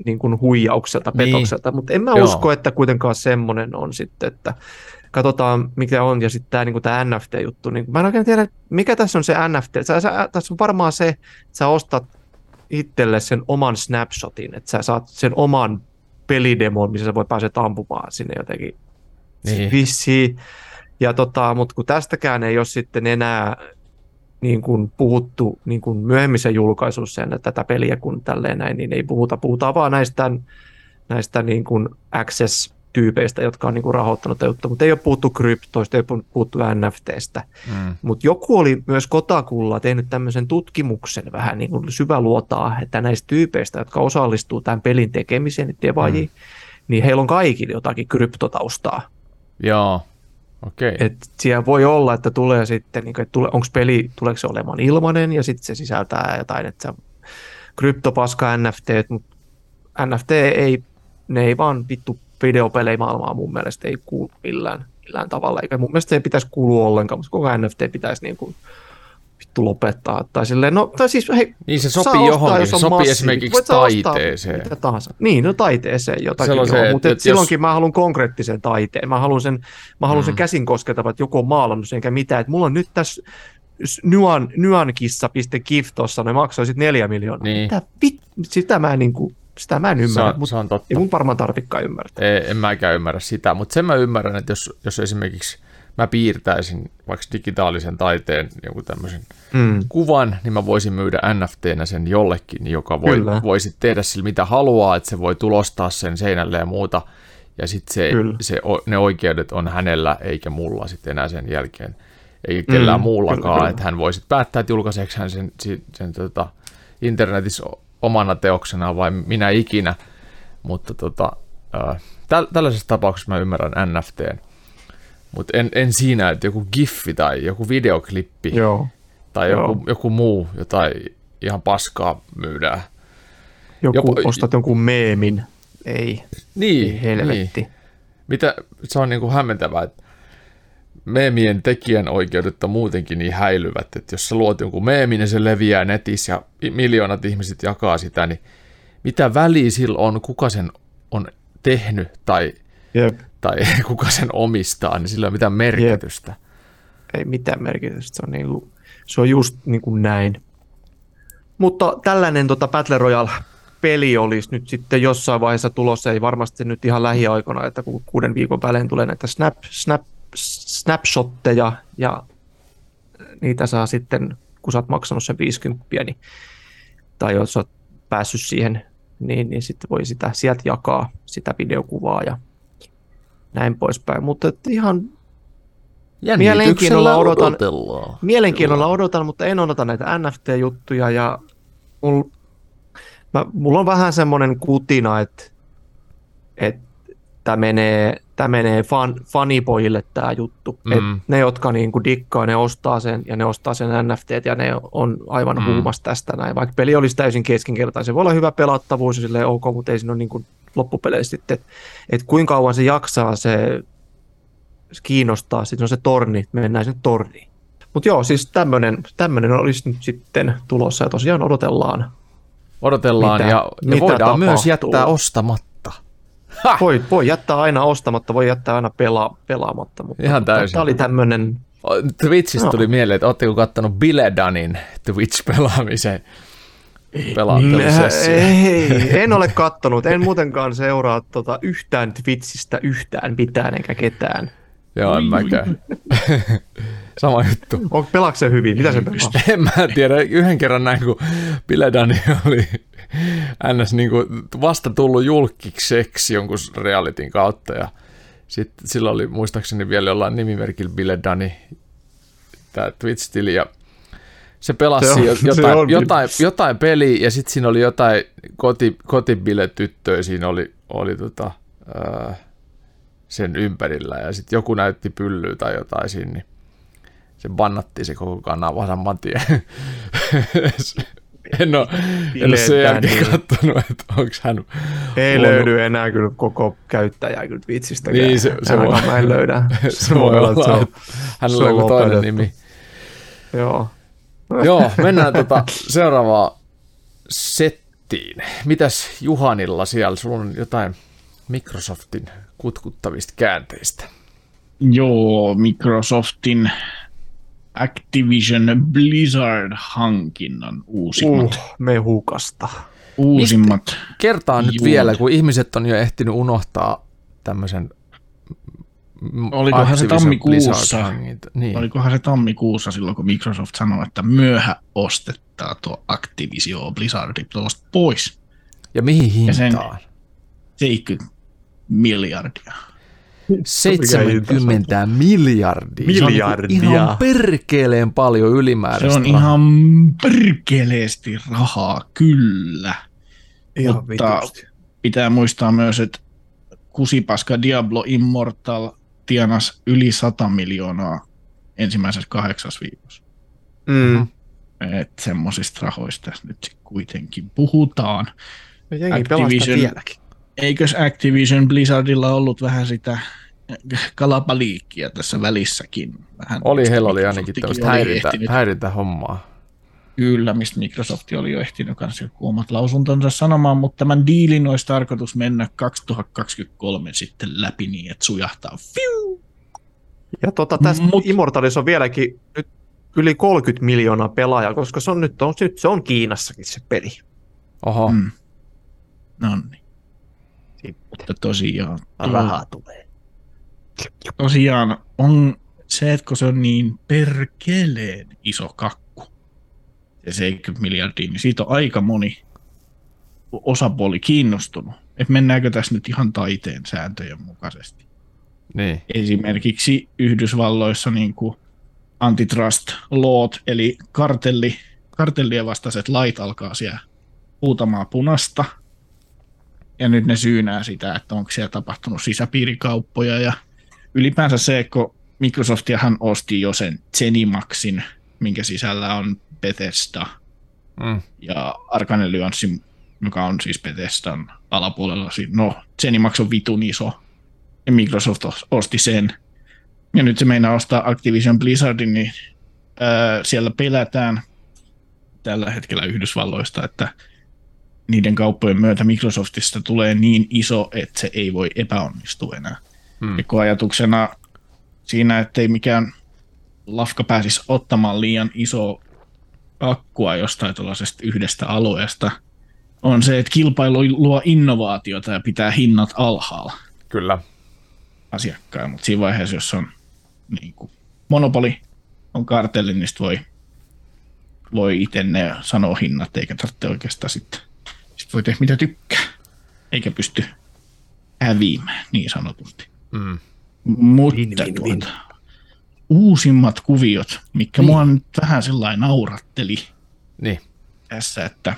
niin kuin huijaukselta, Niin. petokselta, mutta en mä Joo. usko, että kuitenkaan semmoinen on sitten, että katsotaan mikä on, ja sitten tämä niin tämä NFT-juttu, niin mä en oikein tiedä, mikä tässä on se NFT, sä, sä, tässä on varmaan se, että sä ostat itselle sen oman snapshotin, että sä saat sen oman pelidemon, missä sä voi pääset ampumaan sinne jotenkin Niin. vissiin. Ja tota, mutta kun tästäkään ei ole sitten enää niin kuin puhuttu niin kuin myöhemmissä julkaisuissa ennen tätä peliä kun tälleen näin, niin ei puhuta. Puhutaan vaan näistä, näistä niin kuin access-tyypeistä, jotka on niin kuin rahoittanut tätä juttua, mutta ei ole puhuttu kryptoista, ei ole puhuttu NFTstä. Mm. Mutta joku oli myös Kotakulla tehnyt tämmöisen tutkimuksen vähän niin kuin syväluotaa, että näistä tyypeistä, jotka osallistuu tämän pelin tekemiseen, niin devaajiin, mm. niin heillä on kaikilla jotakin kryptotaustaa. Joo, okei. Okay. Et siellä voi olla, että tulee sitten, niin kuin, että tule, onko peli, tuleeko se olemaan ilmainen ja sitten se sisältää jotain, että se kryptopaska NFT, mutta NFT ei, ne ei vaan vittu videopelejä maailmaa mun mielestä ei kuulu millään, millään tavalla, eikä mun mielestä se ei pitäisi kuulua ollenkaan, mutta koko NFT pitäisi niin kuin vittu lopettaa. Tai silleen, no, tai siis hei, Niin se sopii ostaa, johonkin, se sopii massiivi. esimerkiksi Voit taiteeseen. Mitä tahansa. Niin, no taiteeseen jotakin. Se, joo, mutta et silloinkin jos- mä haluan konkreettisen taiteen. Mä haluan sen, mä haluan sen Mm. käsin koskettava, että joku on maalannut sen, enkä mitään. Että mulla on nyt tässä nyan, nyankissa.gif tuossa, ne maksoi sitten neljä miljoonaa. Niin. Mitä vit, sitä mä en, niin kuin, sitä mä en Se ymmärrä, on, mutta se on totta. ei mun varmaan tarvikaan ymmärtää. Ei, en mäkään ymmärrä sitä, mutta sen mä ymmärrän, että jos, jos esimerkiksi mä piirtäisin vaikka digitaalisen taiteen jonkun tämmöisen Mm. kuvan, niin mä voisin myydä NFTnä sen jollekin, joka voi, Kyllä. voisi tehdä sillä mitä haluaa, että se voi tulostaa sen seinälle ja muuta, ja sitten se, Kyllä. se, ne oikeudet on hänellä eikä mulla sitten enää sen jälkeen, eikä kellään Mm, muullakaan, kyllä, kyllä. että hän voisi päättää, että julkaiseeko hän sen, sen, sen tota, internetissä omana teoksena vai minä ikinä, mutta tota, äh, täl, tällaisessa tapauksessa mä ymmärrän NFTn, mutta en, en siinä, että joku giffi tai joku videoklippi Joo. tai Joo. joku, joku muu, jotain ihan paskaa myydään. Joku, Jopa- ostat jonkun meemin. Ei, Niin, ei helvetti. Niin. Mitä, se on niin kuin hämmentävää, että meemien tekijän oikeudet on muutenkin niin häilyvät, että jos sä luot jonkun meemin ja se leviää netissä ja miljoonat ihmiset jakaa sitä, niin mitä väliä sillä on, kuka sen on tehnyt tai, Jep. tai kuka sen omistaa, niin sillä ei ole mitään merkitystä. Ei mitään merkitystä, se on, niinku, se on just niin kuin näin. Mutta tällainen tota Battle Royale-peli olisi nyt sitten jossain vaiheessa tulossa, ei varmasti nyt ihan lähiaikoina, että kun kuuden viikon välein tulee näitä snap, snap, snapshotteja ja niitä saa sitten, kun sä oot maksanut sen 50, niin, tai jos oot päässyt siihen, niin, niin sitten voi sitä sieltä jakaa, sitä videokuvaa ja näin poispäin. Mutta ihan Mielenkiinnolla odotan- odotellaan. Mielenkiinnolla odotan, mutta en odota näitä NFT-juttuja ja mul, mä, mulla on vähän semmoinen kutina, että, että tämä menee, tää menee fan, fanipojille tämä juttu. Mm. Et ne, jotka niinku dikkaa, ne ostaa sen ja ne ostaa sen NFT ja ne on aivan Mm. huumas tästä näin. Vaikka peli olisi täysin keskinkertainen, se voi olla hyvä pelattavuus ja silleen ok, mutta ei siinä ole niinku loppupeleissä sitten, että et kuinka kauan se jaksaa se kiinnostaa, sitten on se torni, mennään sinne torniin. Mutta joo, siis tämmöinen olisi nyt sitten tulossa ja tosiaan odotellaan. Odotellaan Mitä- ja, ja mitä voidaan myös tapahtuu? jättää ostamatta. Voi, voi jättää aina ostamatta, voi jättää aina pela, pelaamatta. Mutta Ihan täysin. Tämä oli tämmöinen, Twitchistä No. tuli mieleen, että ootteko kattanut Biledanin Twitch-pelaamisen pelaattelusessio? ei, en ole kattonut, en muutenkaan seuraa tota yhtään Twitchistä yhtään mitään enkä ketään. Joo, en mäkään. Sama juttu. On, pelaako se hyvin? Mitä se pelaa? En mä tiedä, yhden kerran näin, kun Biledani oli ns. Niin kuin vasta tullut julkikseksi jonkun realityn kautta ja sitten sillä oli muistaakseni vielä jollain nimimerkillä Biledani tämä Twitch-tili ja se pelasi Se on- jo- se jotain, on- jotain, jotain peliä ja sitten siinä oli jotain koti, kotibiletyttöjä siinä oli, oli tota, ää, sen ympärillä ja sitten joku näytti pyllyä tai jotain siinä, niin se bannattiin se koko kanava saman tien. en ole, en ole sen jälkeen Biledani. katsonut, että onko hän... Ei luonut- löydy enää kyllä koko käyttäjää kyllä Twitchistä. Niin, se- se voi- mä en löydä. Se voi olla, että se on- että hänellä se on on joku toinen nimi. Joo. Joo, mennään tota seuraavaan settiin. Mitäs Juhanilla siellä? Sulla on jotain Microsoftin kutkuttavista käänteistä. Joo, Microsoftin Activision Blizzard-hankinnan uusimmat, Uh, me hukasta. uusimmat Kertaa nyt Juu. vielä, kun ihmiset on jo ehtinyt unohtaa tämmöisen Olikohan se tammikuussa? Niin. Olikohan se tammikuussa silloin, kun Microsoft sanoi, että myöhä ostettaa tuo Activision Blizzardin tuosta pois. Ja mihin Ja sen- hintaan? 70 miljardia. 70 miljardia. Miljardia. Se on ihan perkeleen paljon Se ylimääräistä. on rahaa. ihan perkeleesti rahaa, kyllä. Ihan Mutta- vitusti. Pitää muistaa myös, että kusipaska Diablo Immortal tienas yli 100 miljoonaa ensimmäisessä kahdeksas viikossa. Mm. Että semmoisista rahoista tässä nyt kuitenkin puhutaan. Ja Jengi Activision- vieläkin. Eikös Activision Blizzardilla ollut vähän sitä kalapaliikkia tässä välissäkin? Vähän Oli, heillä oli ainakin tämmöistä häirintä, ehtinyt- häirintä hommaa. Kyllä, mistä Microsoft oli jo ehtinyt kanssa joku omat lausuntonsa sanomaan, mutta tämän diilin olisi tarkoitus mennä 2023 sitten läpi niin, että sujahtaa. Fiu! Ja tota, tässä Mut-. Immortalissa on vieläkin nyt yli 30 miljoonaa pelaajaa, koska se on nyt, on, nyt se on Kiinassakin se peli. Oho. Mm. No niin. Mutta tosiaan, Rahaa tulee. Tosiaan on se, että kun se on niin perkeleen iso kakku, se 70 miljardia, niin siitä on aika moni osapuoli kiinnostunut. Että mennäänkö tässä nyt ihan taiteen sääntöjen mukaisesti. niin. esimerkiksi Yhdysvalloissa niin kuin antitrust law, eli kartelli, kartellien vastaiset lait alkaa siellä huutamaan punasta. Ja nyt ne syynää sitä, että onko siellä tapahtunut sisäpiirikauppoja ja ylipäänsä se, kun Microsoftiahan osti jo sen Zenimaxin, minkä sisällä on Bethesda Mm. ja Arcane Alliance, joka on siis Bethesdan alapuolella. No, Zenimax on vitun iso. Ja Microsoft os- osti sen. Ja nyt se meinaa ostaa Activision Blizzardin, niin ää, siellä pelätään tällä hetkellä Yhdysvalloista, että niiden kauppojen myötä Microsoftista tulee niin iso, että se ei voi epäonnistua enää. Ja kun ajatuksena siinä, ettei mikään lafka pääsisi ottamaan liian iso akkua jostain tuollaisesta yhdestä alueesta, on se, että kilpailu luo innovaatiota ja pitää hinnat alhaalla Kyllä. asiakkaan, mutta siinä vaiheessa, jos on niin kuin, monopoli, on kartelli, niin voi, voi itse ne sanoa hinnat, eikä tarvitse oikeastaan sitten, sit voi tehdä mitä tykkää, eikä pysty häviämään niin sanotusti. Mm. Mutta Win, win, win. tuota, uusimmat kuviot, mikä Niin. mua nyt vähän sellainen nauratteli Niin. tässä, että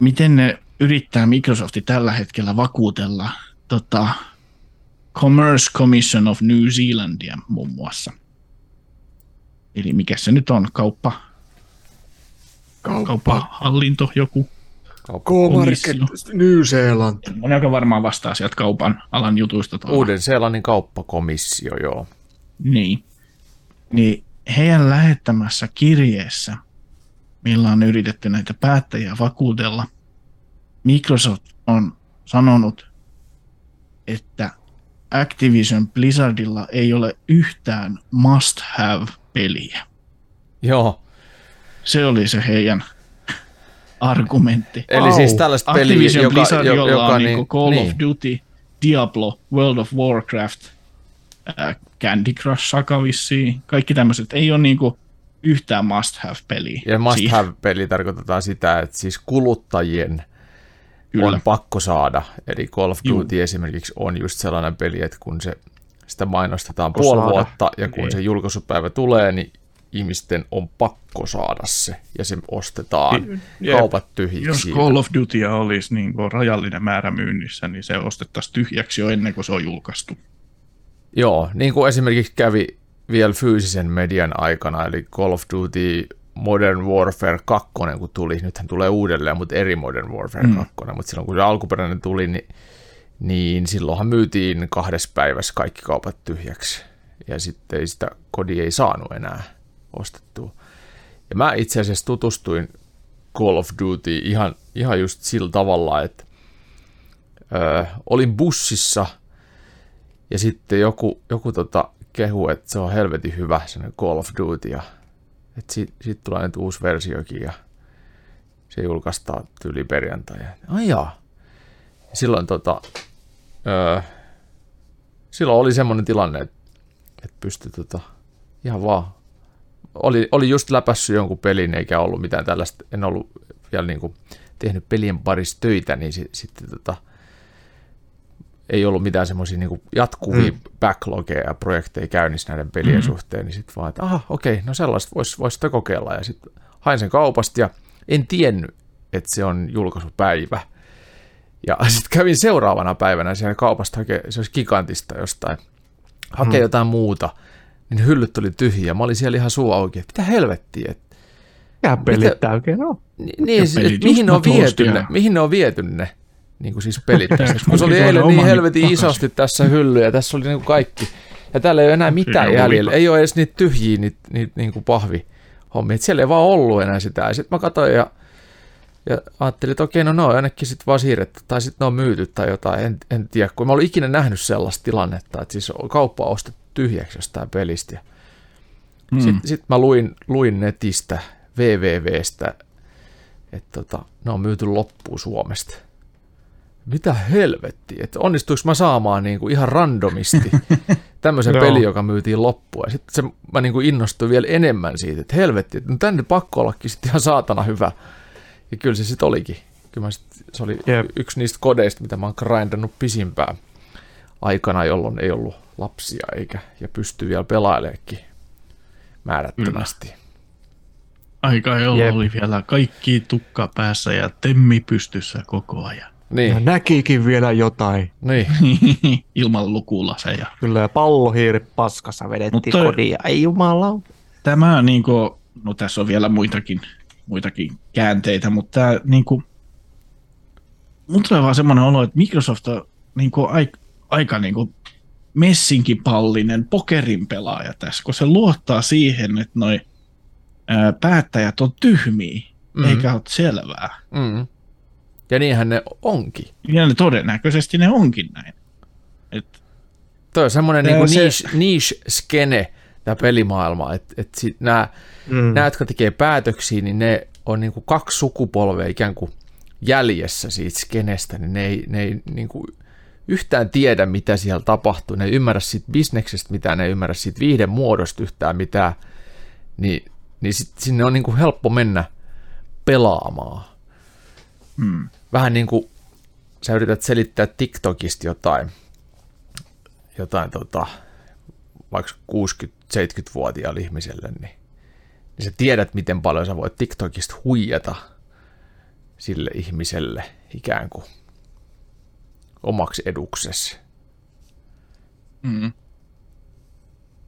miten ne yrittää Microsofti tällä hetkellä vakuutella tota, Commerce Commission of New Zealandia muun muassa. Eli mikä se nyt on, kauppa, kauppahallinto, joku. K-Market New Zealand. On joka varmaan vastaa sieltä kaupan alan jutuista. tuolla. Uuden-Seelannin kauppakomissio, joo. Niin. Niin heidän lähettämässä kirjeessä, millä on yritetty näitä päättäjiä vakuutella, Microsoft on sanonut, että Activision Blizzardilla ei ole yhtään must-have-peliä. Joo. Se oli se heidän argumentti. Eli Au. siis tällaista peliä, Activision joka, Blizzard, jo- jolla joka on niin, niin, Call niin. of Duty, Diablo, World of Warcraft, äh, Candy Crush Saga vissiin, kaikki tämmöiset. Ei ole niinku yhtään must-have-peliä. Ja must siihen. have-peli tarkoitetaan sitä, että siis kuluttajien Kyllä. on pakko saada. Eli Call of Juu. Duty esimerkiksi on just sellainen peli, että kun se, sitä mainostetaan puoli vuotta ja kun Niin. se julkaisupäivä tulee, niin ihmisten on pakko saada se ja se ostetaan Jep. kaupat tyhjiksi. Jos siitä. Call of Duty olisi niin rajallinen määrä myynnissä, niin se ostettaisiin tyhjäksi jo ennen kuin se on julkaistu. Joo, niin kuin esimerkiksi kävi vielä fyysisen median aikana, eli Call of Duty Modern Warfare 2, kun tuli, nythän tulee uudelleen, mutta eri Modern Warfare Mm. 2, mutta silloin kun se alkuperäinen tuli, niin, niin silloinhan myytiin kahdessa päivässä kaikki kaupat tyhjäksi, ja sitten ei sitä kodi ei saanut enää ostettua. Ja mä itse asiassa tutustuin Call of Duty ihan, ihan just sillä tavalla, että ö, olin bussissa – ja sitten joku, joku tota kehu, että se on helvetin hyvä, se Call of Duty, ja että siitä, siitä tulee nyt uusi versiokin, ja se julkaistaan tyyli perjantai. Ai jaa. Ja silloin tota, öö, silloin oli semmoinen tilanne, että, että pystyi tota, ihan vaan, oli, oli just läpässyt jonkun pelin, eikä ollut mitään tällaista, en ollut vielä niinku tehnyt pelien parissa töitä, niin si, sitten tota, ei ollut mitään semmoisia niin jatkuvia mm. backlogeja ja projekteja käynnissä näiden pelien mm. suhteen, niin sitten vaan, että aha, okei, no sellaista voisi vois sitä kokeilla. Ja sitten hain sen kaupasta ja en tiennyt, että se on julkaisupäivä. Ja sitten kävin seuraavana päivänä siellä kaupasta hakee, se olisi gigantista jostain, hakee mm. jotain muuta, niin hyllyt oli tyhjiä. Mä olin siellä ihan suu auki, että mitä helvettiä, että Mikä pelit Mitä- tää oikein on? Ni- Niin, siis, pelit, et mihin, ne on viety ne, mihin ne on viety ne, niin kuin siis pelit. Pitääks Kun se oli eilen niin helvetin takaisin? isosti tässä hyllyä, ja tässä oli niin kuin kaikki. Ja täällä ei ole enää mitään on jäljellä. Ei ole edes niitä tyhjiä, niitä, niitä niin kuin pahvihommia. Et siellä ei vaan ollut enää sitä. Ja sitten mä katsoin ja, ja ajattelin, että okei, no ne on ainakin sitten vaan siirretty, tai sitten ne on myyty tai jotain, en, en tiedä. Kun mä olin ikinä nähnyt sellaista tilannetta, että siis kauppa on ostettu tyhjäksi jostain pelistä. Mm. sitten sit mä luin, luin netistä, wwwstä, että tota, ne on myyty loppuun Suomesta. Mitä helvettiä, että onnistuiko mä saamaan niinku ihan randomisti tämmöisen pelin, joka myytiin loppuun. Ja sitten se, mä niinku innostuin vielä enemmän siitä, että helvetti, että no tänne pakko ollakin sitten ihan saatana hyvä. Ja kyllä se sitten olikin. Kyllä mä sit, se oli Jep. yksi niistä kodeista, mitä mä oon grindannut pisimpään aikana, jolloin ei ollut lapsia eikä, ja pystyy vielä pelaileekin määrättömästi. Aika jolla Jep. oli vielä kaikki tukka päässä ja temmi pystyssä koko ajan. Niin, Ja näkikin vielä jotain. niin. Ilman lukulaseja. Kyllä pallohiiri paskassa vedettiin Mutta- kodia. Ei jumala. Tämä, niin kuin, no tässä on vielä muitakin, muitakin käänteitä, mutta tämä, niin kuin, mun tulee vaan semmoinen olo, että Microsoft on niin kuin, aika, aika niin kuin, messinkipallinen pokerin pelaaja tässä, kun se luottaa siihen, että noi ää, päättäjät on tyhmiä, Mhm. mm. eikä ole selvää. Mm. Ja niinhän ne onkin. Ja ne todennäköisesti ne onkin näin. Et, Toi on semmoinen niinku se- niche, niche-skene, tämä pelimaailma, että et nämä, Mm. jotka tekee päätöksiä, niin ne on niinku kaksi sukupolvea ikään kuin jäljessä siitä skenestä, niin ne ei, ne ei niinku yhtään tiedä, mitä siellä tapahtuu, ne ei ymmärrä siitä bisneksestä mitään, ne ei ymmärrä siitä viihden muodosta yhtään mitään, niin, niin sit sinne on niinku helppo mennä pelaamaan. hmm. Vähän niin kuin sä yrität selittää TikTokista jotain, jotain tota, vaikka 60-70-vuotiaalle ihmiselle, niin, niin sä tiedät, miten paljon sä voit TikTokista huijata sille ihmiselle ikään kuin omaksi eduksesi. Mm.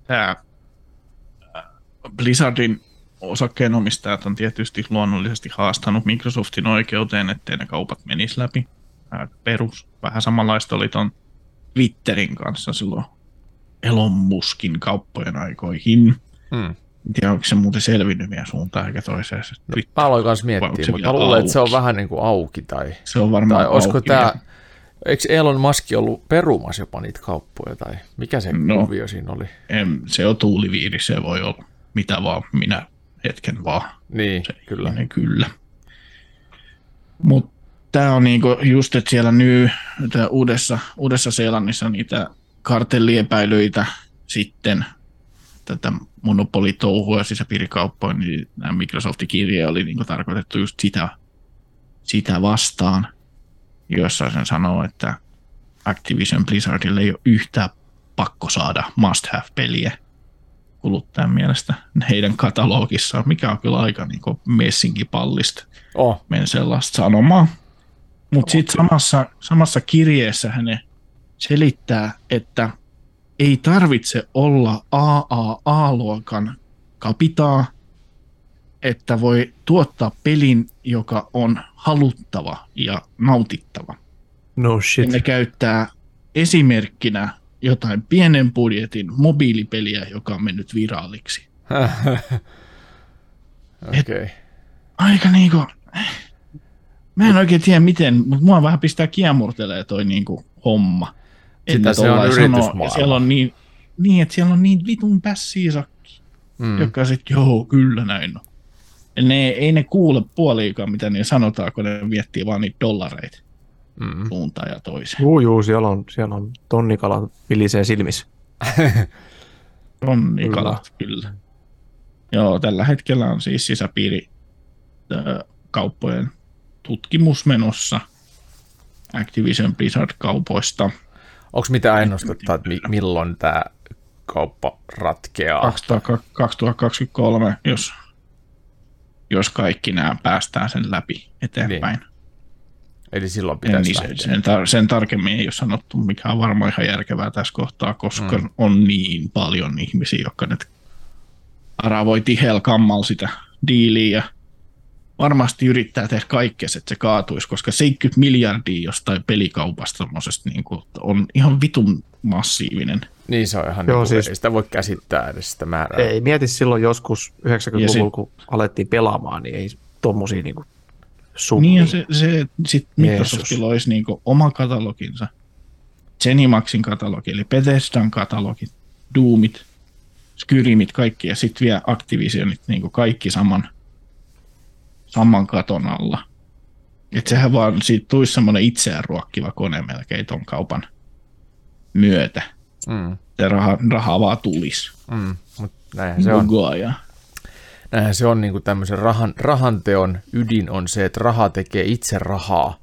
Tämä Blizzardin osakkeenomistajat on tietysti luonnollisesti haastanut Microsoftin oikeuteen, ettei ne kaupat menisi läpi. Tää perus. Vähän samanlaista oli ton Twitterin kanssa silloin Elon Muskin kauppojen aikoihin. Hmm. En tiedä, onko se muuten selvinnyt vielä suuntaan eikä toiseen. Se, No, mä aloin kanssa miettiä, mutta mä luulen, että se on vähän niin kuin auki. Tai, se on varmaan tai olisiko auki tämä. Eikö Elon Musk ollut perumassa jopa niitä kauppoja, tai mikä se No. kuvio siinä oli? Em, se on tuuliviiri, se voi olla mitä vaan, minä hetken vaan. Niin, Se, kyllä. Ne, kyllä. Mutta tämä on niinku just, että siellä nyt uudessa, uudessa Seelannissa niitä kartelliepäilyitä sitten tätä monopolitouhua ja sisäpiirikauppoja, niin nämä Microsoftin kirje oli niinku tarkoitettu just sitä, sitä vastaan, jossa sen sanoo, että Activision Blizzardille ei ole yhtään pakko saada must-have-peliä kuluttajan mielestä heidän katalogissaan, mikä on kyllä aika niin messinkipallista Oh, men sellaista sanomaa. Mutta sitten samassa, samassa kirjeessä hän selittää, että ei tarvitse olla AAA-luokan kapitaa, että voi tuottaa pelin, joka on haluttava ja nautittava. No Ja shit. ne käyttää esimerkkinä jotain pienen budjetin mobiilipeliä, joka on mennyt viraaliksi. okei. Okay. aika niinku... Mä en oikein tiedä miten, mutta mua vähän pistää kiemurtelee toi niinku homma. Sitä ne se on sanoo. Ja siellä on niin, niin, että siellä on niin vitun pässiisakki, Mm. joka sit, joo, kyllä näin on. Ne, ei ne kuule puoliikaan, mitä ne sanotaan, kun ne miettii vaan niitä dollareita Mm. suuntaan ja toiseen. Juu, juu, siellä on, siellä on tonnikala vilisee silmissä. On niin kalat, kyllä. Joo, tällä hetkellä on siis sisäpiiri kauppojen tutkimus menossa Activision Blizzard-kaupoista. Onko mitään ennustetta, että mi- milloin tämä kauppa ratkeaa? 2000 2023, jos, jos kaikki nämä päästään sen läpi eteenpäin. Niin. Eli silloin En, pitäisi niin se, lähteä. sen, tar- sen tarkemmin ei ole sanottu, mikä on varmaan ihan järkevää tässä kohtaa, koska mm. on niin paljon ihmisiä, jotka nyt aravoi tiheällä kammalla sitä diiliä ja varmasti yrittää tehdä kaikkea, että se kaatuisi, koska 70 miljardia jostain pelikaupasta niin kuin, on ihan vitun massiivinen. Niin se on ihan, Joo, niin kuin, siis- ei sitä voi käsittää edes sitä määrää. Ei, mieti silloin joskus 90-luvulla, Ja se- kun alettiin pelaamaan, niin ei tommosia niinku summia. Niin ja se, se sit Jeesus. Microsoftilla olisi niin kuin oma kataloginsa, Zenimaxin katalogi, eli Bethesdan katalogit, Doomit, Skyrimit, kaikki, ja sitten vielä Activisionit, niin kuin kaikki saman, saman katon alla. Et sehän vaan, siitä tulisi semmoinen itseään ruokkiva kone melkein ton kaupan myötä. Mm, Ja raha, rahaa vaan tulisi mm, mutta näinhän se on. ajan. Näinhän se on niin kuin tämmöisen rahan, rahanteon ydin on se, että raha tekee itse rahaa.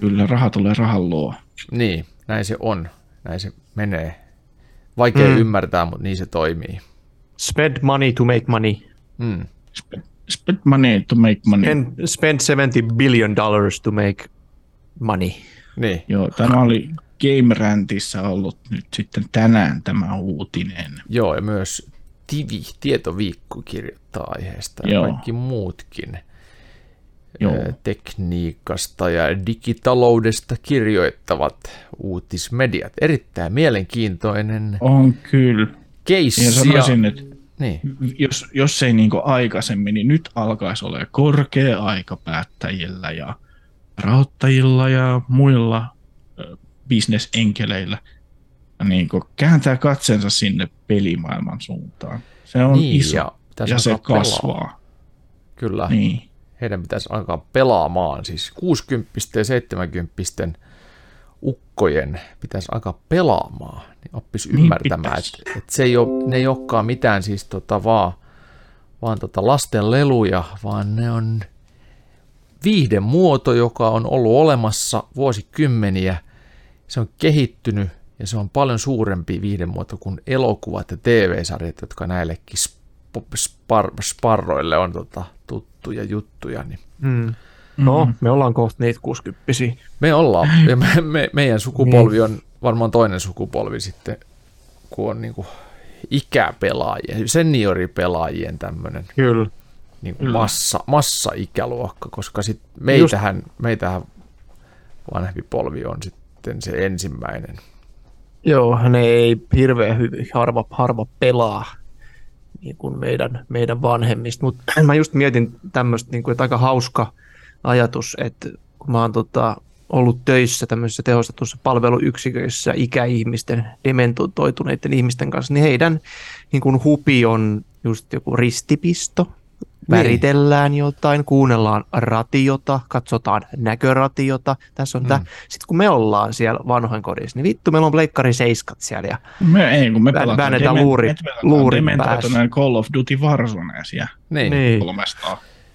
Kyllä raha tulee rahan luo. Niin, näin se on. Näin se menee. Vaikea mm. Mm. ymmärtää, mutta niin se toimii. Spend money to make money. Mm. Spend, spend money to make money. And spend 70 billion dollars to make money. Niin, Joo, tämä oli Game Rantissä ollut nyt sitten tänään tämä uutinen. joo, ja myös Tivi, Tietoviikko kirjoittaa aiheesta ja Joo. kaikki muutkin. Joo. Tekniikasta ja digitaloudesta kirjoittavat uutismediat. Erittäin mielenkiintoinen On kyllä. keissi. Ja sanoisin, että Niin, jos, jos ei niin aikaisemmin, niin nyt alkaisi olla korkea aika päättäjillä ja rahoittajilla ja muilla bisnesenkeleillä niin kuin kääntää katseensa sinne pelimaailman suuntaan. Se on Niin, iso ja ja se kasvaa. pelaa. Kyllä, Niin. heidän pitäisi alkaa pelaamaan. Siis 60 ja 70 ukkojen pitäisi alkaa pelaamaan, niin oppisi Niin ymmärtämään, että et se ei ole, ne ei olekaan mitään siis tota vaan, vaan tota lasten leluja, vaan ne on viihdemuoto, joka on ollut olemassa vuosikymmeniä. Se on kehittynyt ja se on paljon suurempi viihdemuoto kuin elokuvat ja TV-sarjat, jotka näillekin sp- spar- sparroille on tota, tuttuja juttuja. Niin Mm. No, Mm. me ollaan kohta niitä 60 me ollaan, ja me, me, meidän sukupolvi on varmaan toinen sukupolvi sitten, kun on niin kuin ikäpelaajien, senioripelaajien tämmöinen Kyllä. niin kuin Kyllä. massa, massa-ikäluokka, koska sit meitähän, meitähän vanhempi polvi on sitten se ensimmäinen. Joo, ne ei hirveän hyvin, harva, harva pelaa niin kuin meidän, meidän vanhemmista, mutta mä just mietin tämmöistä, niin kuin, että aika hauska ajatus, että kun mä oon tota, ollut töissä tämmöisissä tehostetussa palveluyksiköissä ikäihmisten, dementoituneiden ihmisten kanssa, niin heidän niin kuin hupi on just joku ristipisto, väritellään jotain, kuunnellaan ratiota, katsotaan näköratiota. Tässä on mm. tämä. Sitten kun me ollaan siellä vanhoinkodissa, niin vittu, meillä on pleikkari seiskat siellä. Ja, Me, ei, kun me Väännetään pelataan, luuri- me pelataan luurin Call of Duty Warzoneesia Niin, niin. niin.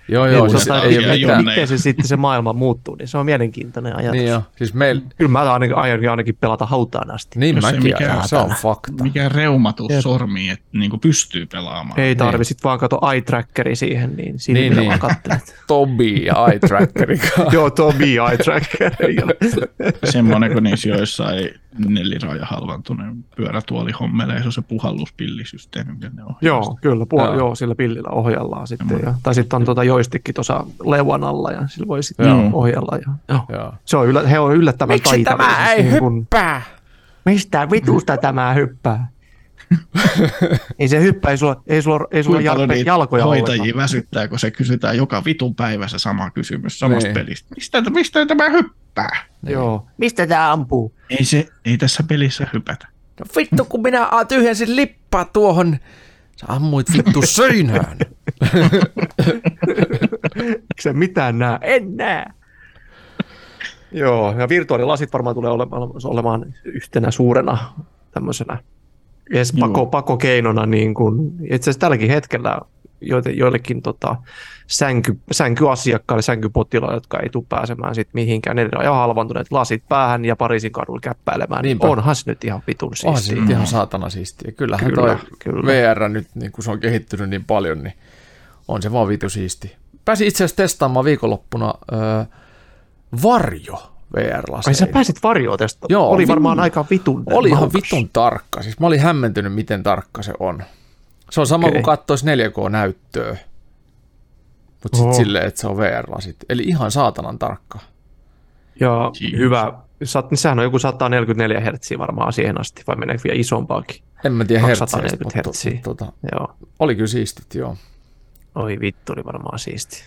300. joo Niin, joo, mutta siis ei ole mitään. Miten se sitten se maailma muuttuu, niin se on mielenkiintoinen ajatus. Niin joo, siis meillä, Kyllä mä ainakin, aion ainakin pelata hautaan asti. niin ei mäkin, mikään ajan, se on fakta. Mikä reumatus Jep. sormiin, että niinku pystyy pelaamaan. Ei tarvi Niin. sit vaan kato eye trackeri siihen, niin siinä Niin, niin, niin. vaan kattelet. Tobi ja eye trackerin kanssa. Joo, Tobi eye trackeri. Semmoinen, kun niissä joissain neliraaja halvantuneen pyörätuolihommeleissa on se puhalluspillisysteemi, miten ne on. joo, kyllä, puol- Joo. joo. sillä pillillä ohjellaan sitten. Ja, tai sitten on tuota joistikki tuossa leuan alla ja sillä voi sitten Joo. ohjella. Ja, joo. Joo. Se on yllä, he on yllättävän Miksi taitavia. tämä siis ei niin kun- hyppää? Mistä vitusta tämä hyppää? ei se hyppää, ei sulla, ei sulla, ei sulla Kuinka paljon jalpe, niitä jalkoja hoitajia ollenkaan. väsyttää, kun se kysytään joka vitun päivä se sama kysymys samasta Niin. pelistä. Mistä, mistä tämä hyppää? Joo. Mistä tämä ampuu? Ei, se, ei tässä pelissä hypätä. No vittu, kun minä a- tyhjensin lippaa tuohon. Sä ammuit vittu seinään. Eikö se mitään näe? En näe. Joo, ja virtuaalilasit varmaan tulee olemaan, olemaan yhtenä suurena tämmöisenä edes Joo. pako, pakokeinona, niin kuin, itse asiassa tälläkin hetkellä joite, joillekin tota, sänky, sänkyasiakkaille, sänkypotilaille, jotka ei tule pääsemään sit mihinkään, ne on jo halvantuneet lasit päähän ja Pariisin kadulla käppäilemään. Niinpä. Onhan se nyt ihan vitun Onhan se siistiä. nyt ihan saatana siistiä. Kyllähän Kyllä, toi kyllä. VR nyt, niin kun se on kehittynyt niin paljon, niin on se vaan vitu siisti. Pääsin itse asiassa testaamaan viikonloppuna öö, Varjo Ai VR-laseja. sä pääsit varjoon tästä. Joo, Oli vi- varmaan aika vitun. Oli ihan vitun tarkka. Siis mä olin hämmentynyt, miten tarkka se on. Se on sama Okei. kuin kattoisi 4K-näyttöä. Mutta sitten silleen, että se on VR-lasit. Eli ihan saatanan tarkka. Ja Jeez. hyvä. Sat, sehän on joku 144 Hz varmaan siihen asti, vai meneekö vielä isompaakin? En mä tiedä hertseistä, 240 mutta hertsiä. tota, Joo. oli kyllä siistit, joo. Oi vittu, oli varmaan siisti.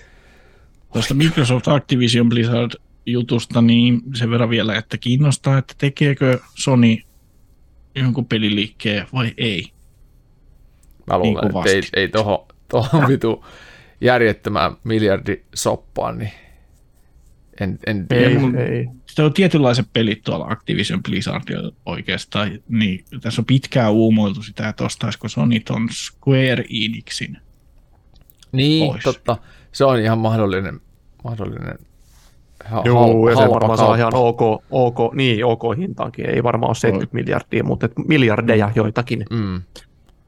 Tuosta Microsoft Activision Blizzard jutusta, niin sen verran vielä, että kiinnostaa, että tekeekö Sony jonkun peliliikkeen vai ei. Mä luulen, Niin että ei, ei tohon, tohon vitu järjettömään miljardi soppaan, niin en, en tiedä. Ei, mun- ei. Sitten on tietynlaiset pelit tuolla Activision Blizzardilla oikeastaan, niin tässä on pitkään uumoiltu sitä, että ostaisiko Sony ton Square Enixin. Niin, pois. totta. Se on ihan mahdollinen, mahdollinen ha- Joo, ja se halpa varmaan saa kauppa. ihan ok, ok, niin, ok hintaankin. Ei varmaan ole 70 miljardia, mutta et miljardeja joitakin Mm.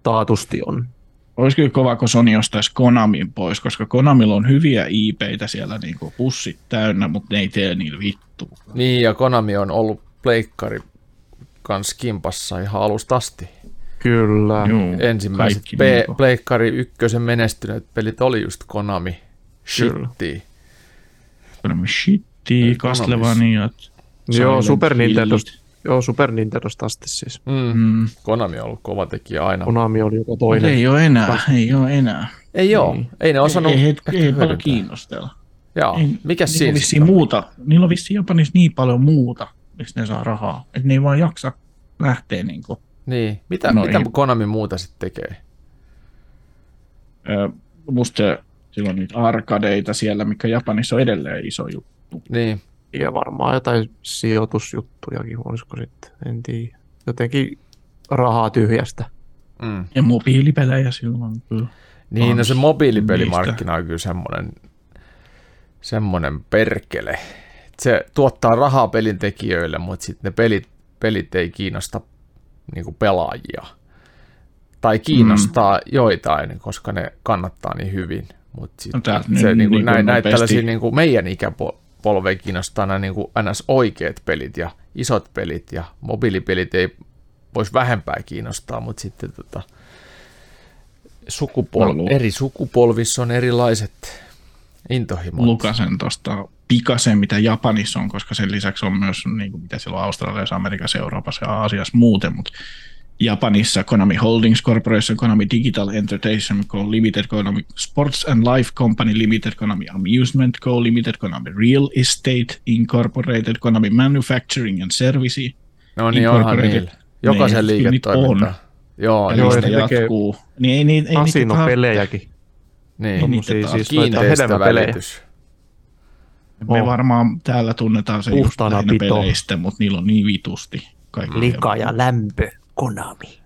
Taatusti on. Olisi kyllä kova, kun Sony ostaisi Konamin pois, koska Konamilla on hyviä IPitä siellä niin kuin pussit täynnä, mutta ne ei tee niillä vittu. Niin, ja Konami on ollut pleikkari kans kimpassa ihan alusta asti. Kyllä. Juu, Ensimmäiset kaikki P- niinku- pleikkari ykkösen menestyneet pelit oli just Konami. Shitti. Konami shitti, Castlevaniat. Joo, Super Hillit. Joo, Super Nintendosta asti siis. Mm. Mm. Konami on ollut kova tekijä aina. Konami oli joka Mut toinen. Ei ole enää, ei ole enää. Ei joo, Niin. ei ne osannut ei, ei, ehkä ei, ei paljon kiinnostella. Joo, Ei, mikä niillä on vissiin muuta. Niillä on vissiin Japanissa niin paljon muuta, mistä ne saa rahaa. Että ne ei vaan jaksa lähteä niin kuin, Niin, mitä, No mitä ei. Konami muuta sitten tekee? ö, musta sillä on niitä arkadeita siellä, mikä Japanissa on edelleen iso juttu. Niin, Ja varmaan jotain sijoitusjuttujakin, olisiko sitten, en tiedä. Jotenkin rahaa tyhjästä. mm. Ja mobiilipelejä silloin kyllä. niin no se mobiilipelimarkkina on kyllä semmoinen, semmoinen perkele. Se tuottaa rahaa pelintekijöille, mutta sitten ne pelit, pelit ei kiinnosta niinku pelaajia. Tai kiinnostaa mm. joitain, koska ne kannattaa niin hyvin. Mutta No se nyt niinku, niinku näin, näitä nopeasti- tällaisia niinku meidän ikäpolvea kiinnostaa nämä niinku ns. oikeat pelit ja isot pelit ja mobiilipelit ei voisi vähempää kiinnostaa, mutta sitten tota, sukupol- lu- eri sukupolvissa on erilaiset intohimot. Lukasen tuosta pikasen, mitä Japanissa on, koska sen lisäksi on myös, niin kuin mitä siellä on Australiassa, Amerikassa, Euroopassa ja Aasiassa muuten, mutta Japanissa Konami Holdings Corporation, Konami Digital Entertainment Co. Limited, Konami Sports and Life Company Limited, Konami Amusement Co. Limited, Konami Real Estate Incorporated, Konami Manufacturing and Services. No niin onhan niillä. Jokaisen Niin, kyllä niitä liiketoiminta. on. Joo, Ja niistä ja ne jatkuu. Niin ei, niin, ei niitä taas- Kasinopelejäkin. niin. Tommosia Tommosia taas siis noita hedelmäpelejä. Kiinteistövälitys. Me Oh. varmaan täällä tunnetaan se just Puhtaana lähinnä pito. peleistä, mutta niillä on niin vitusti. kaikkea. Lika ja lämpö, Konami.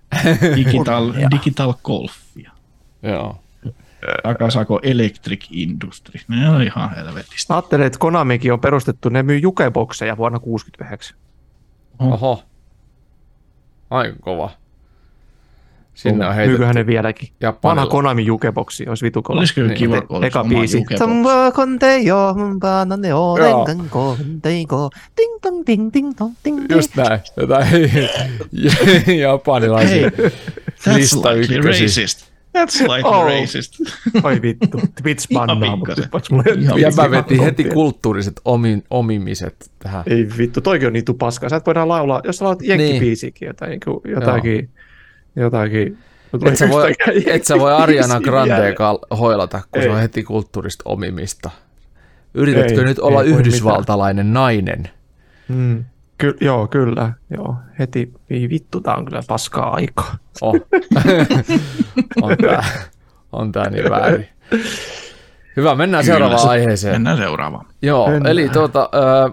Digital, digital Golfia. Joo. Akasako Electric Industry. Ne on ihan helvetistä. Mä ajattelin, että Konamikin on perustettu, ne myy jukebokseja vuonna 69. Oho. Aika kova. Sinne on heitetty Myyköhän ne vieläkin? Vanha Japanilla. Konami jukeboksi olisi vitu kova. Olisiko Niin. niin, kiva, kun olisi Eka oma biisi. jukebox? Samba kontejo, banane o, Joo. denganko, dengo, ding dong, ding ding dong, ding ding. Just näin. Jotain japanilaisia That's lista ykkösiä. racist. That's slightly Oh. racist. Oi vittu, Twitch mulle. Ihan Ja mä vetin heti kulttuuriset omi, omimiset tähän. Ei vittu, toikin on niitä paskaa. Sä et voidaan laulaa, jos sä laulat jenkkibiisikin, jotain, niin kuin, jotakin, jotakin. Et sä voi, et sä voi Ariana Grandea Grande. hoilata, kun se Ei. on heti kulttuurista omimista. Yritätkö Ei, nyt olla ei yhdysvaltalainen nainen? Mm. Ky- joo, kyllä. Joo. Heti, ei vittu, tää on kyllä paskaa aikaa. Oh. on tää, on tää niin väärin. Hyvä, mennään Kyllä, seuraavaan se- aiheeseen. Mennään seuraavaan. Joo, Mennään. eli tuota, ö,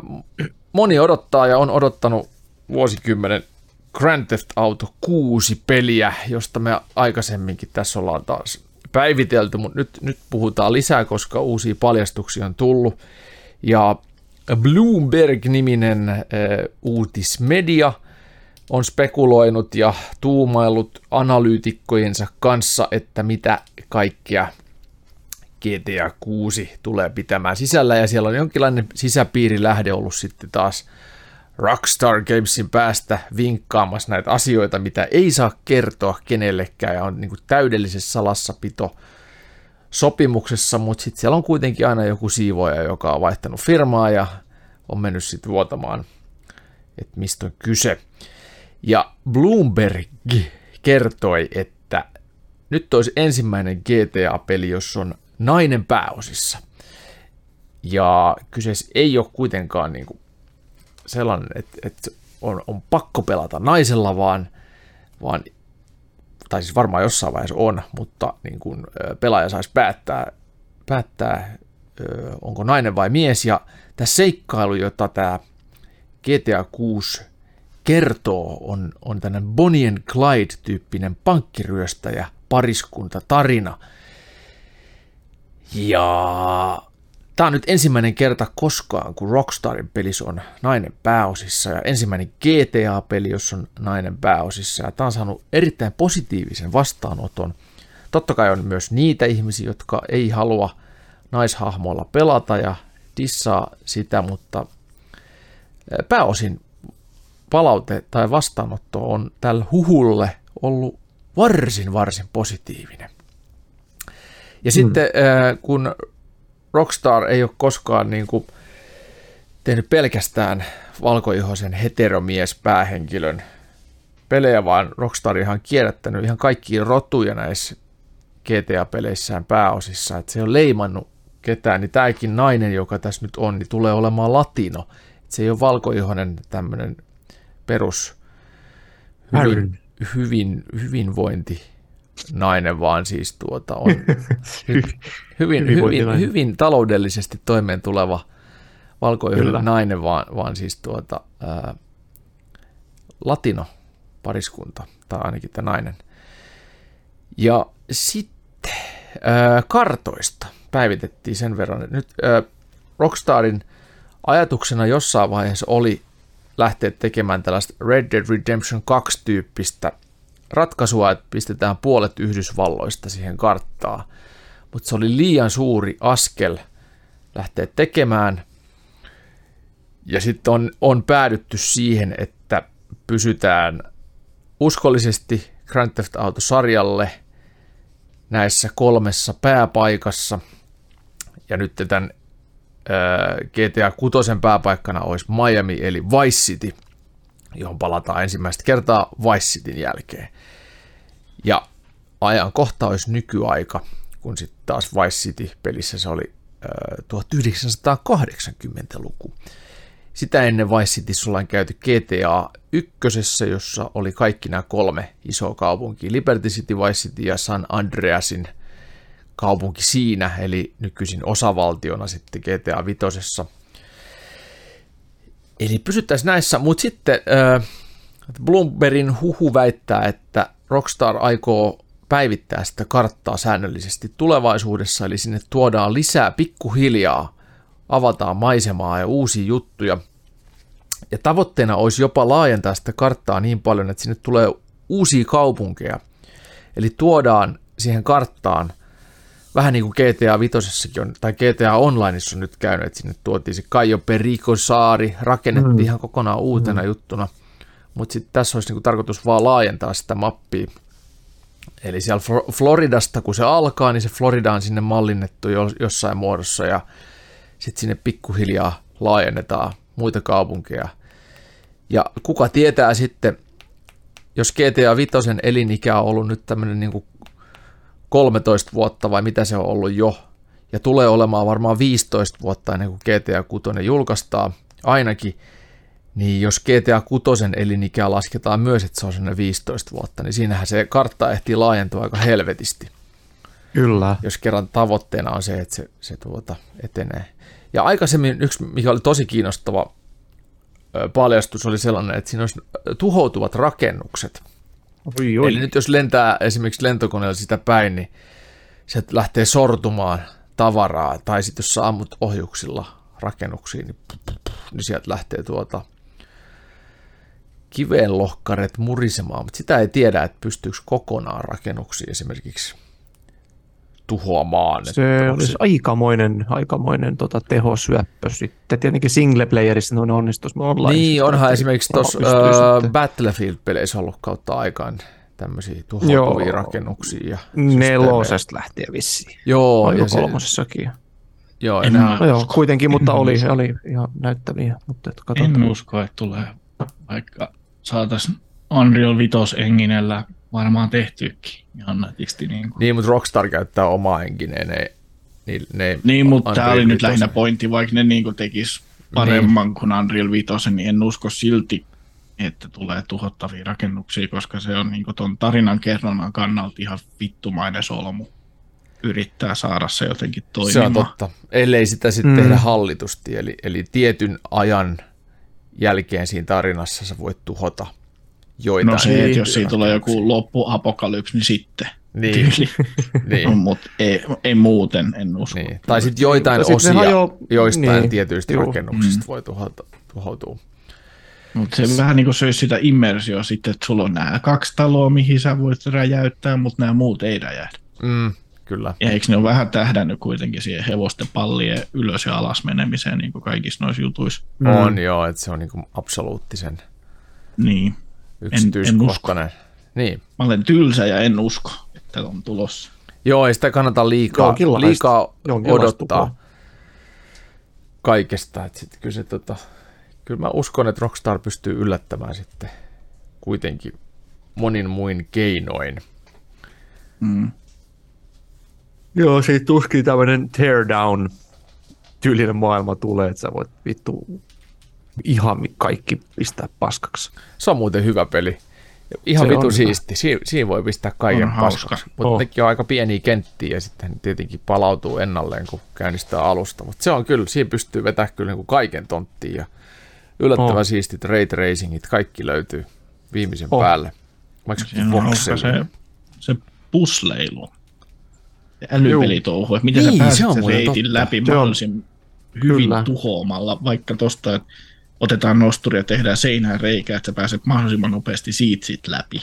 moni odottaa ja on odottanut vuosikymmenen Grand Theft Auto 6 peliä, josta me aikaisemminkin tässä ollaan taas päivitelty, mutta nyt, nyt puhutaan lisää, koska uusia paljastuksia on tullut. Ja Bloomberg-niminen ö, uutismedia on spekuloinut ja tuumaillut analyytikkojensa kanssa, että mitä kaikkea GTA 6 tulee pitämään sisällä ja siellä on jonkinlainen sisäpiirilähde ollut sitten taas Rockstar Gamesin päästä vinkkaamassa näitä asioita, mitä ei saa kertoa kenellekään ja on niin kuin täydellisessä salassapito sopimuksessa, mutta sitten siellä on kuitenkin aina joku siivoja, joka on vaihtanut firmaa ja on mennyt sitten vuotamaan, että mistä on kyse. Ja Bloomberg kertoi, että nyt olisi ensimmäinen GTA-peli, jossa on nainen pääosissa. Ja kyseessä ei ole kuitenkaan niin kuin sellainen, että, että on, on pakko pelata naisella, vaan, vaan tai siis varmaan jossain vaiheessa on, mutta niin kuin, ö, pelaaja saisi päättää, päättää onko nainen vai mies. Ja tämä seikkailu, jota tämä GTA 6 kertoo, on, on tämmöinen Bonnie and Clyde-tyyppinen pankkiryöstäjä pariskunta tarina. Ja tämä on nyt ensimmäinen kerta koskaan, kun Rockstarin pelissä on nainen pääosissa ja ensimmäinen GTA-peli, jossa on nainen pääosissa. Ja tämä on saanut erittäin positiivisen vastaanoton. Totta kai on myös niitä ihmisiä, jotka ei halua naishahmoilla pelata ja dissaa sitä, mutta pääosin palaute tai vastaanotto on tällä huhulle ollut varsin, varsin positiivinen. Ja sitten äh, kun Rockstar ei ole koskaan niin kuin tehnyt pelkästään valkoihoisen heteromies päähenkilön pelejä, vaan Rockstar ihan kierrättänyt ihan kaikkia rotuja näissä GTA-peleissään pääosissa, että se on leimannut ketään, niin tämäkin nainen, joka tässä nyt on, niin tulee olemaan latino. Et se ei ole valkoihoinen tämmöinen perus hyvin, hyvin, hyvinvointi nainen, vaan siis tuota on hy, hyvin, hyvin, hyvin taloudellisesti toimeen tuleva valkoihoinen nainen, vaan, vaan siis tuota, ää, latino pariskunta, tai ainakin tämä nainen. Ja sitten ää, kartoista päivitettiin sen verran, että nyt ää, Rockstarin ajatuksena jossain vaiheessa oli lähteä tekemään tällaista Red Dead Redemption 2-tyyppistä ratkaisua, että pistetään puolet Yhdysvalloista siihen karttaan. Mutta se oli liian suuri askel lähteä tekemään. Ja sitten on, on päädytty siihen, että pysytään uskollisesti Grand Theft Auto-sarjalle näissä kolmessa pääpaikassa. Ja nyt tämän GTA 6 pääpaikkana olisi Miami eli Vice City, johon palataan ensimmäistä kertaa Vice Cityn jälkeen. Ja ajankohta olisi nykyaika, kun sitten taas Vice City-pelissä se oli 1980-luku. Sitä ennen Vice City sulla on käyty GTA 1, jossa oli kaikki nämä kolme isoa kaupunkia, Liberty City, Vice City ja San Andreasin kaupunki siinä, eli nykyisin osavaltiona sitten GTA 5. Eli pysyttäisiin näissä, mutta sitten äh, Bloombergin huhu väittää, että Rockstar aikoo päivittää sitä karttaa säännöllisesti tulevaisuudessa, eli sinne tuodaan lisää pikkuhiljaa, avataan maisemaa ja uusia juttuja. Ja tavoitteena olisi jopa laajentaa sitä karttaa niin paljon, että sinne tulee uusia kaupunkeja. Eli tuodaan siihen karttaan – vähän niin kuin GTA 5 on, tai GTA Onlineissa on nyt käynyt, että sinne tuotiin se Kajo Perico saari, rakennettiin mm. ihan kokonaan uutena mm. juttuna, mutta sitten tässä olisi niin kuin tarkoitus vaan laajentaa sitä mappia. Eli siellä Floridasta, kun se alkaa, niin se Florida on sinne mallinnettu jossain muodossa, ja sitten sinne pikkuhiljaa laajennetaan muita kaupunkeja. Ja kuka tietää sitten, jos GTA 5 elinikä on ollut nyt tämmöinen niin kuin 13 vuotta vai mitä se on ollut jo, ja tulee olemaan varmaan 15 vuotta ennen kuin GTA 6 julkaistaan ainakin, niin jos GTA 6 elinikä lasketaan myös, että se on sinne 15 vuotta, niin siinähän se kartta ehtii laajentua aika helvetisti. Kyllä. Jos kerran tavoitteena on se, että se, se tuota etenee. Ja aikaisemmin yksi, mikä oli tosi kiinnostava paljastus, oli sellainen, että siinä olisi tuhoutuvat rakennukset – Oi, oi. Eli nyt jos lentää esimerkiksi lentokoneella sitä päin, niin se lähtee sortumaan tavaraa, tai sitten jos sä ammut ohjuksilla rakennuksiin, niin, niin sieltä lähtee tuota kivenlohkaret murisemaan, mutta sitä ei tiedä, että pystyykö kokonaan rakennuksia esimerkiksi tuhoamaan. Se olisi se... aikamoinen, aikamoinen tota, tehosyöppö sitten. Tietenkin single playerissa ne onnistus online. Niin, onhan esimerkiksi tuossa uh, Battlefield-peleissä ollut kautta aikaan tämmöisiä tuhoutuvia rakennuksia. Ja Nelosesta lähtien vissiin. Joo. Oliko ja kolmosessakin? Joo, en enää, no joo, kuitenkin, mutta oli, usko. oli ihan näyttäviä. Mutta et en usko, että tulee, vaikka saataisiin Unreal 5 enginellä varmaan tehtykin ihan nätisti. Niin, kuin. niin mutta Rockstar käyttää omaa engineen. Ne, ne, ne niin, mutta tämä oli nyt lähinnä pointti, vaikka ne niin tekis paremman niin. kuin Unreal 5, niin en usko silti, että tulee tuhottavia rakennuksia, koska se on niin tuon tarinan kerronnan kannalta ihan vittumainen solmu yrittää saada se jotenkin toimimaan. Se on totta, ellei sitä sitten mm. tehdä hallitusti, eli, eli tietyn ajan jälkeen siinä tarinassa sä voit tuhota joitain. No se, että jos siinä tulee joku loppuapokalypsi, niin sitten. Niin. niin. No, mutta ei, ei, muuten, en usko. Niin. Tai sitten joitain niin, osia hajo... joistain niin. tietyistä Juu. rakennuksista mm. voi tuhota, tuhoutua. Mutta se vähän niin kuin söisi sitä immersioa sitten, että sulla on nämä kaksi taloa, mihin sä voit räjäyttää, mutta nämä muut ei räjähdä. Mm, kyllä. Ja eikö ne ole vähän tähdännyt kuitenkin siihen hevosten pallien ylös ja alas menemiseen niin kuin kaikissa noissa jutuissa? Mm. On joo, että se on niin kuin absoluuttisen niin yksityiskohtainen. En, en niin. Mä olen tylsä ja en usko, että on tulossa. Joo, ei sitä kannata liikaa, liikaa odottaa kaikesta. Että sit kyllä, se, tota, kyllä mä uskon, että Rockstar pystyy yllättämään sitten kuitenkin monin muin keinoin. Mm. Joo, siitä tuskin tämmöinen teardown tyylinen maailma tulee, että sä voit vittu ihan kaikki pistää paskaksi. Se on muuten hyvä peli. Ihan Se vitu siisti. Siinä, siinä voi pistää kaiken On paskaksi. Mutta Oh. nekin on aika pieniä kenttiä ja sitten tietenkin palautuu ennalleen, kun käynnistää alusta. Mutta se on kyllä, siinä pystyy vetämään kyllä niin kuin kaiken tonttiin ja yllättävän Oh. siistit ray tracingit, kaikki löytyy viimeisen Oh. päälle. Vaikka se, se pusleilu. Älypelitouhu, että miten Niin, sä pääset se on sen reitin totta. läpi mahdollisimman hyvin Kyllä. tuhoamalla, vaikka tosta, että otetaan nosturi ja tehdään seinään reikä, että sä pääset mahdollisimman nopeasti siitä sit läpi.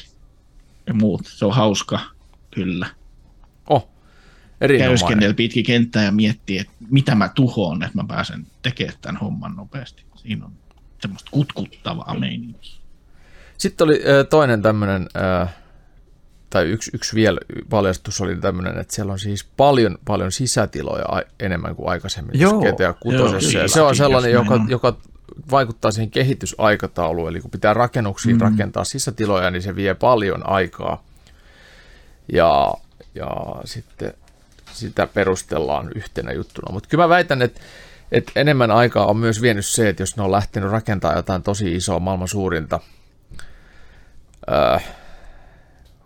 Ja muut, se on hauska, kyllä. Oh. Käyskennellä pitkin kenttää ja miettii, että mitä mä tuhoon, että mä pääsen tekemään tämän homman nopeasti. Siinä on semmoista kutkuttavaa meininkiä. Sitten oli toinen tämmöinen, tai yksi, yksi vielä paljastus oli tämmöinen, että siellä on siis paljon, paljon sisätiloja a- enemmän kuin aikaisemmin Joo. GTA 6. Joo, ja se kyllä. on sellainen, joka, joka vaikuttaa siihen kehitysaikatauluun, eli kun pitää rakennuksiin mm. rakentaa sisätiloja, niin se vie paljon aikaa. Ja, ja sitten sitä perustellaan yhtenä juttuna. Mutta kyllä mä väitän, että, että enemmän aikaa on myös vienyt se, että jos ne on lähtenyt rakentamaan jotain tosi isoa maailman suurinta äh,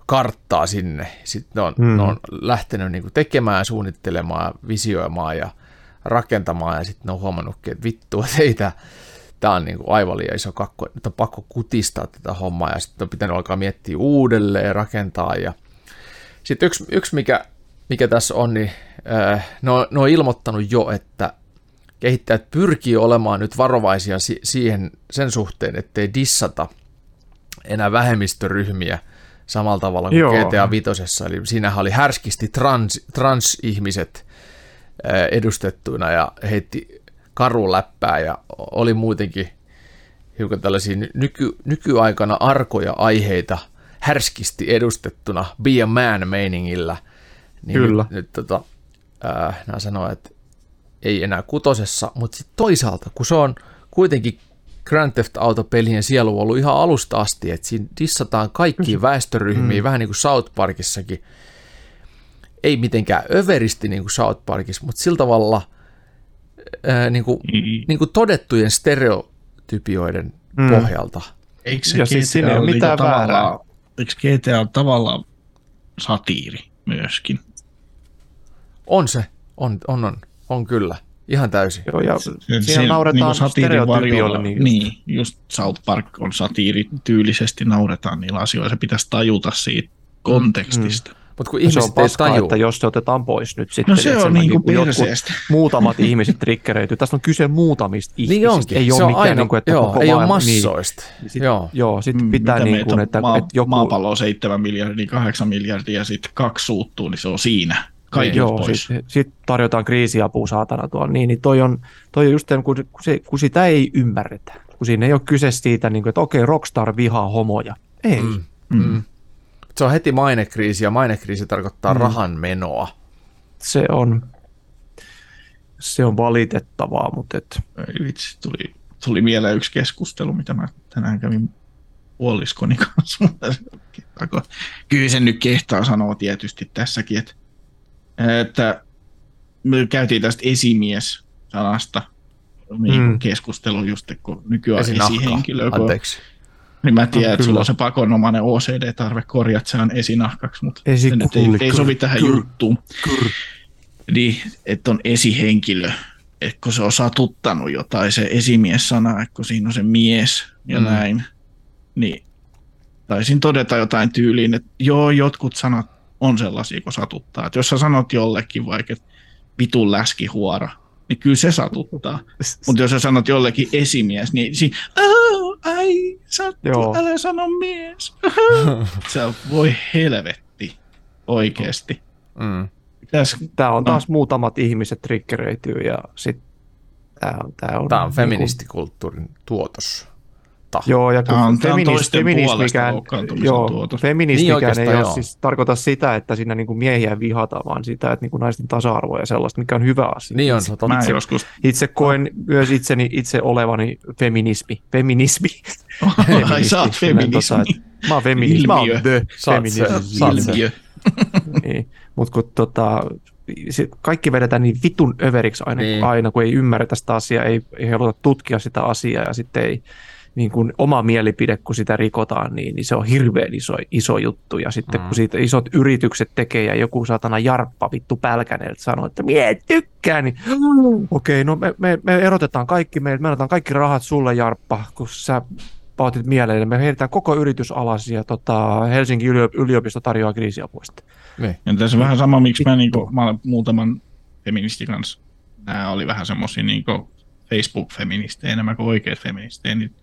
karttaa sinne. Sitten ne on, Mm. ne on lähtenyt niin tekemään, suunnittelemaan, visioimaan ja rakentamaan ja sitten ne on huomannutkin, että vittu, että ei tämä, tämä on niin aivan liian iso kakko, nyt on pakko kutistaa tätä hommaa ja sitten on pitänyt alkaa miettiä uudelleen, rakentaa ja sitten yksi, yksi mikä, mikä tässä on, niin äh, ne, on, ne on ilmoittanut jo, että kehittäjät pyrkii olemaan nyt varovaisia si- siihen sen suhteen, ettei dissata enää vähemmistöryhmiä samalla tavalla kuin Joo. GTA Vitosessa. Eli siinähän oli härskisti trans, transihmiset ää, edustettuina ja heitti karuläppää ja oli muutenkin hiukan tällaisia ny- nyky, nykyaikana arkoja aiheita härskisti edustettuna Be a Man meiningillä. Niin Kyllä. Nyt, nyt tota, ää, nämä sanoo, että ei enää kutosessa, mutta sitten toisaalta, kun se on kuitenkin Grand Theft Auto-pelien sielu ollut ihan alusta asti, että siinä dissataan kaikkiin väestöryhmiin, mm. vähän niin kuin South Parkissakin. Ei mitenkään överisti niin kuin South Parkissa, mutta sillä tavalla ää, niin kuin, Mm. niin kuin todettujen stereotypioiden Mm. mm. pohjalta. Eikö se Ja siis siinä ei ole mitään väärää. Eikö GTA ole tavallaan satiiri myöskin? On se, on, on, on, on kyllä, ihan täysin. Joo, ja Se- siinä se- nauretaan niinku satiirin stereotypioille. varjolla- Niin, niin, just South Park on satiiri, tyylisesti nauretaan niillä asioilla. Se pitäisi tajuta siitä kontekstista. Mutta kun se ihmiset on ei paskaa, tajua, että jos se otetaan pois nyt sitten. No se että on takia, kun jotkut perseestä. Muutamat ihmiset triggeröityy. Tässä on kyse muutamista ihmisistä. niin onkin, Ei se ole on mikään, aina, niin kuin, että joo, koko ei ole maailma, massoista. Niin, sit, joo. joo, sitten Mm, pitää mitä niin kuin, on? että, maa, että joku... Maapallo on 7 miljardia, 8 miljardia ja sitten kaksi suuttuu, niin se on siinä. Kaikki Joo, pois. sitten sit tarjotaan kriisiapua saatana tuolla. Niin, niin toi on, toi on just sen, kun, kun, se, kun sitä ei ymmärretä. Kun siinä ei ole kyse siitä, niin kuin, että okei, Rockstar vihaa homoja. Ei. Mm. Mm. Se on heti mainekriisi ja mainekriisi tarkoittaa mm. rahan menoa. Se on, se on valitettavaa, mutta et, Ei vitsi, tuli, tuli mieleen yksi keskustelu, mitä mä tänään kävin puoliskoni kanssa. Kyllä sen nyt kehtaa sanoa tietysti tässäkin, että, että me käytiin tästä esimies-sanasta niin Mm. mm. keskustelu just, kun nykyään Esinahka, esihenkilö, kun, anteeksi. Niin mä tiedän, että Kyllä. sulla on se pakonomainen OCD-tarve korjata, että se on esinahkaksi, mutta se nyt ei, ei sovi tähän kyr, juttuun. kyr. Niin, että on esihenkilö, että kun se on satuttanut jotain, se esimies-sana, että kun siinä on se mies ja mm. näin, niin taisin todeta jotain tyyliin, että joo, jotkut sanat on sellaisia, kun satuttaa. Että jos sä sanot jollekin vaikka, että vitun läskihuora, niin kyllä se satuttaa. Mutta jos sä sanot jollekin esimies, niin siinä, oh, ai, sattuu, Joo. älä sano mies. se on, voi helvetti, oikeesti. Mm. Pitäis, Tämä on No. taas muutamat ihmiset triggeröityy ja sitten tämä on, tää on, Tämä on niinku- feministikulttuurin tuotos. Joo, ja kun Tää on- tää on feminis- toisten puolesta feminismikään, joo, feministikään Niin ei ole joo. siis tarkoita sitä, että siinä niinku miehiä vihata, vaan sitä, että niinku naisten tasa-arvoa ja sellaista, mikä on hyvä asia. Niin on, se on totta. joskus Itse koen myös itseni itse olevani feminismi. Feminismi. Ai sä oot feminismi. tota, että mä oon feminismi. Mä oon Ilmiö. the feminismi. Ilmiö. Niin. Mutta kun tota, se, kaikki vedetään niin vitun överiksi aina, Niin. niin. aina kun ei ymmärretä sitä asiaa, ei, ei haluta tutkia sitä asiaa ja sitten ei niin kuin oma mielipide, kun sitä rikotaan, niin, niin se on hirveän iso, iso juttu. Ja sitten Mm. kun siitä isot yritykset tekee ja joku saatana jarppa vittu pälkäneeltä sanoo, että mie en tykkää, niin okei, no me, me, me erotetaan kaikki, me, me annetaan kaikki rahat sulle jarppa, kun sä pautit mieleen. Me heitetään koko yritys alas ja tota, Helsingin yliop- yliopisto tarjoaa kriisiapua sitten. Niin. Ja tässä on vähän sama, miksi mä, niinku, mä olen muutaman feministin kanssa, nämä oli vähän semmoisia niinku Facebook-feministejä enemmän kuin oikeat feministejä, niin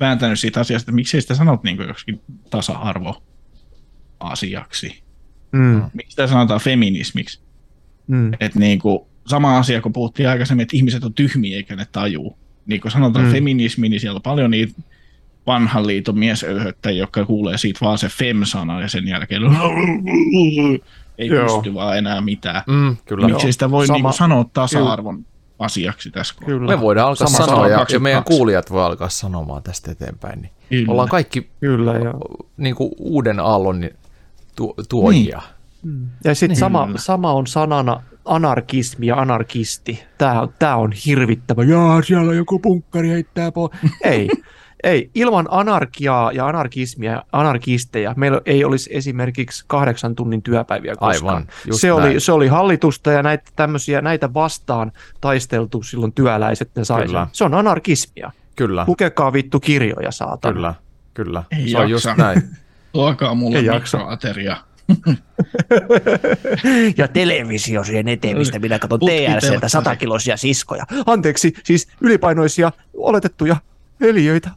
vääntänyt siitä asiasta, että miksei sitä sanot niinku joksikin tasa-arvo-asiaksi. Mm, Miksi sitä sanotaan feminismiksi? mm, Että niinku, sama asia, kun puhuttiin aikaisemmin, että ihmiset on tyhmiä eikä ne tajuu. Niin kun sanotaan Mm. feminismi, niin siellä on paljon niitä vanhan liiton miesöyhöttäjiä, jotka kuulee siitä vaan se fem-sana ja sen jälkeen ei Joo. pysty vaan enää mitään. Mm, kyllä. Miksi Joo. sitä voi Sama- niinku sanoa tasa-arvon asiaksi tässä kohdassa? kyllä. Me voidaan alkaa Sama- sanoa, ja, ja meidän kuulijat voi alkaa sanomaan tästä eteenpäin. Niin Kyllä. ollaan kaikki Kyllä, ja, niin kuin uuden aallon niin, tu, tuojia. ja sitten Niin. sama, sama on sanana anarkismi ja anarkisti. Tämä on, tää on hirvittävä. Jaa, siellä joku punkkari heittää po. ei, ei. Ilman anarkiaa ja anarkismia ja anarkisteja meillä ei olisi esimerkiksi kahdeksan tunnin työpäiviä koskaan. Aivan, se, näin. oli, se oli hallitusta ja näitä, tämmöisiä, näitä vastaan taisteltu silloin työläiset ne sai Kyllä. Se on anarkismia. Kyllä, Lukekaa vittu kirjoja, saatana. kyllä, kyllä. Ei Se on just jaksa. näin. Tuokaa mulle Ei jaksa. mikroateria. Ja televisio siihen eteen, mistä minä katson. TLCltä satakiloisia siskoja. Anteeksi, siis ylipainoisia oletettuja eliöitä.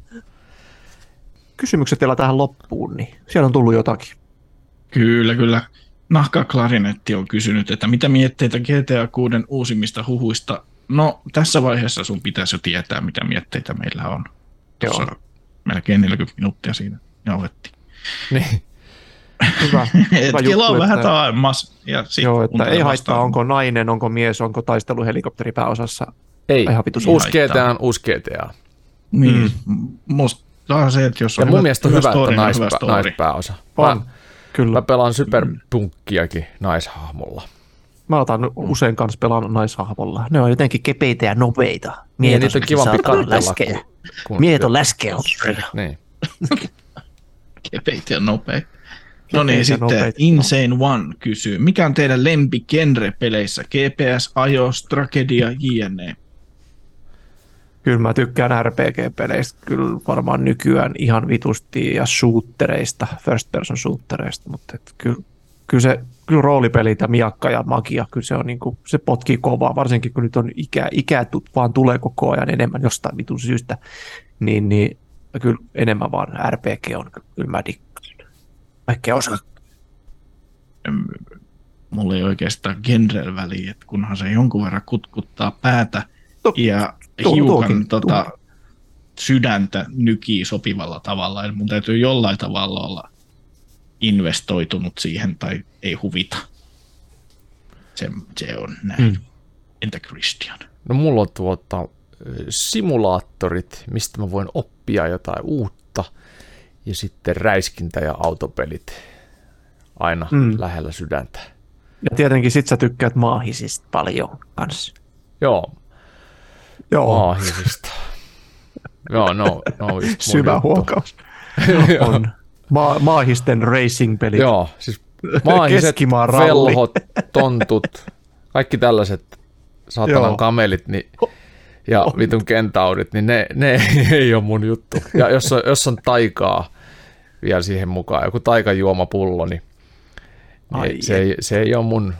Kysymykset vielä tähän loppuun, niin siellä on tullut jotakin. Kyllä, kyllä. Nahka Klarinetti on kysynyt, että mitä mietteitä GTA 6 uusimmista huhuista? No, tässä vaiheessa sun pitäisi jo tietää, mitä mietteitä meillä on. Tuossa Joo. melkein 40 minuuttia siinä jauhettiin. Niin. Hyvä. Et kello on juttu, vähän että- taaemmas. Ja sit Joo, että ei haittaa, vastaan. onko nainen, onko mies, onko taisteluhelikopteri pääosassa. Ei, Ihan vitus uusi. GTA on uusi GTA. Niin, mm. musta on se, että jos Ja on mun hyvä, mielestä on hyvä, story, että niin nais, hyvä story. naispääosa. On. Mä, Kyllä. mä pelaan superpunkkiakin naishahmolla. Mä otan usein kanssa pelaan naishahmolla. Ne on jotenkin kepeitä ja nopeita. Niin, Miehet niitä on on kivampi katsella. läskejä. Kun, kun, Miehet on läskejä. Niin. Kepeitä ja nopeita. No niin, ja sitten nopeita. Insane One kysyy, mikä on teidän lempi genre-peleissä? GPS, iOS, Tragedia, JNE. Kyllä mä tykkään RPG-peleistä kyllä varmaan nykyään ihan vitusti ja shootereista, first person shootereista, mutta et kyllä, kyllä, se, kyllä roolipelit ja miakka ja magia, kyllä se on niinku, se potkii kovaa, varsinkin kun nyt on ikä, ikää tut- vaan tulee koko ajan enemmän jostain vitun syystä, niin, niin kyllä enemmän vaan RPG on, kyllä mä dikkaan. Vaikka osa. Em, Mulla ei oikeastaan genrellä väliä, että kunhan se jonkun verran kutkuttaa päätä To- ja tuo- hiukan tuokin, tota, sydäntä nykii sopivalla tavalla. Eli mun täytyy jollain tavalla olla investoitunut siihen tai ei huvita. Se, se on näin. Mm. Entä Christian? No mulla on tuota, simulaattorit, mistä mä voin oppia jotain uutta. Ja sitten räiskintä ja autopelit aina mm. lähellä sydäntä. Ja tietenkin sit sä tykkäät maahisista paljon kanssa. Joo, Joo, maahisista. Joo, no, no just syvä juttu. huokaus. On ma- maahisten racing-pelit. Joo, siis maahiset, velhot, tontut, kaikki tällaiset saatanan Joo. kamelit niin, ja On. vitun kentaurit, niin ne, ne ei ole mun juttu. Ja jos on, jos on taikaa vielä siihen mukaan, joku taikajuomapullo, niin, Ai niin se, ei, se ei ole mun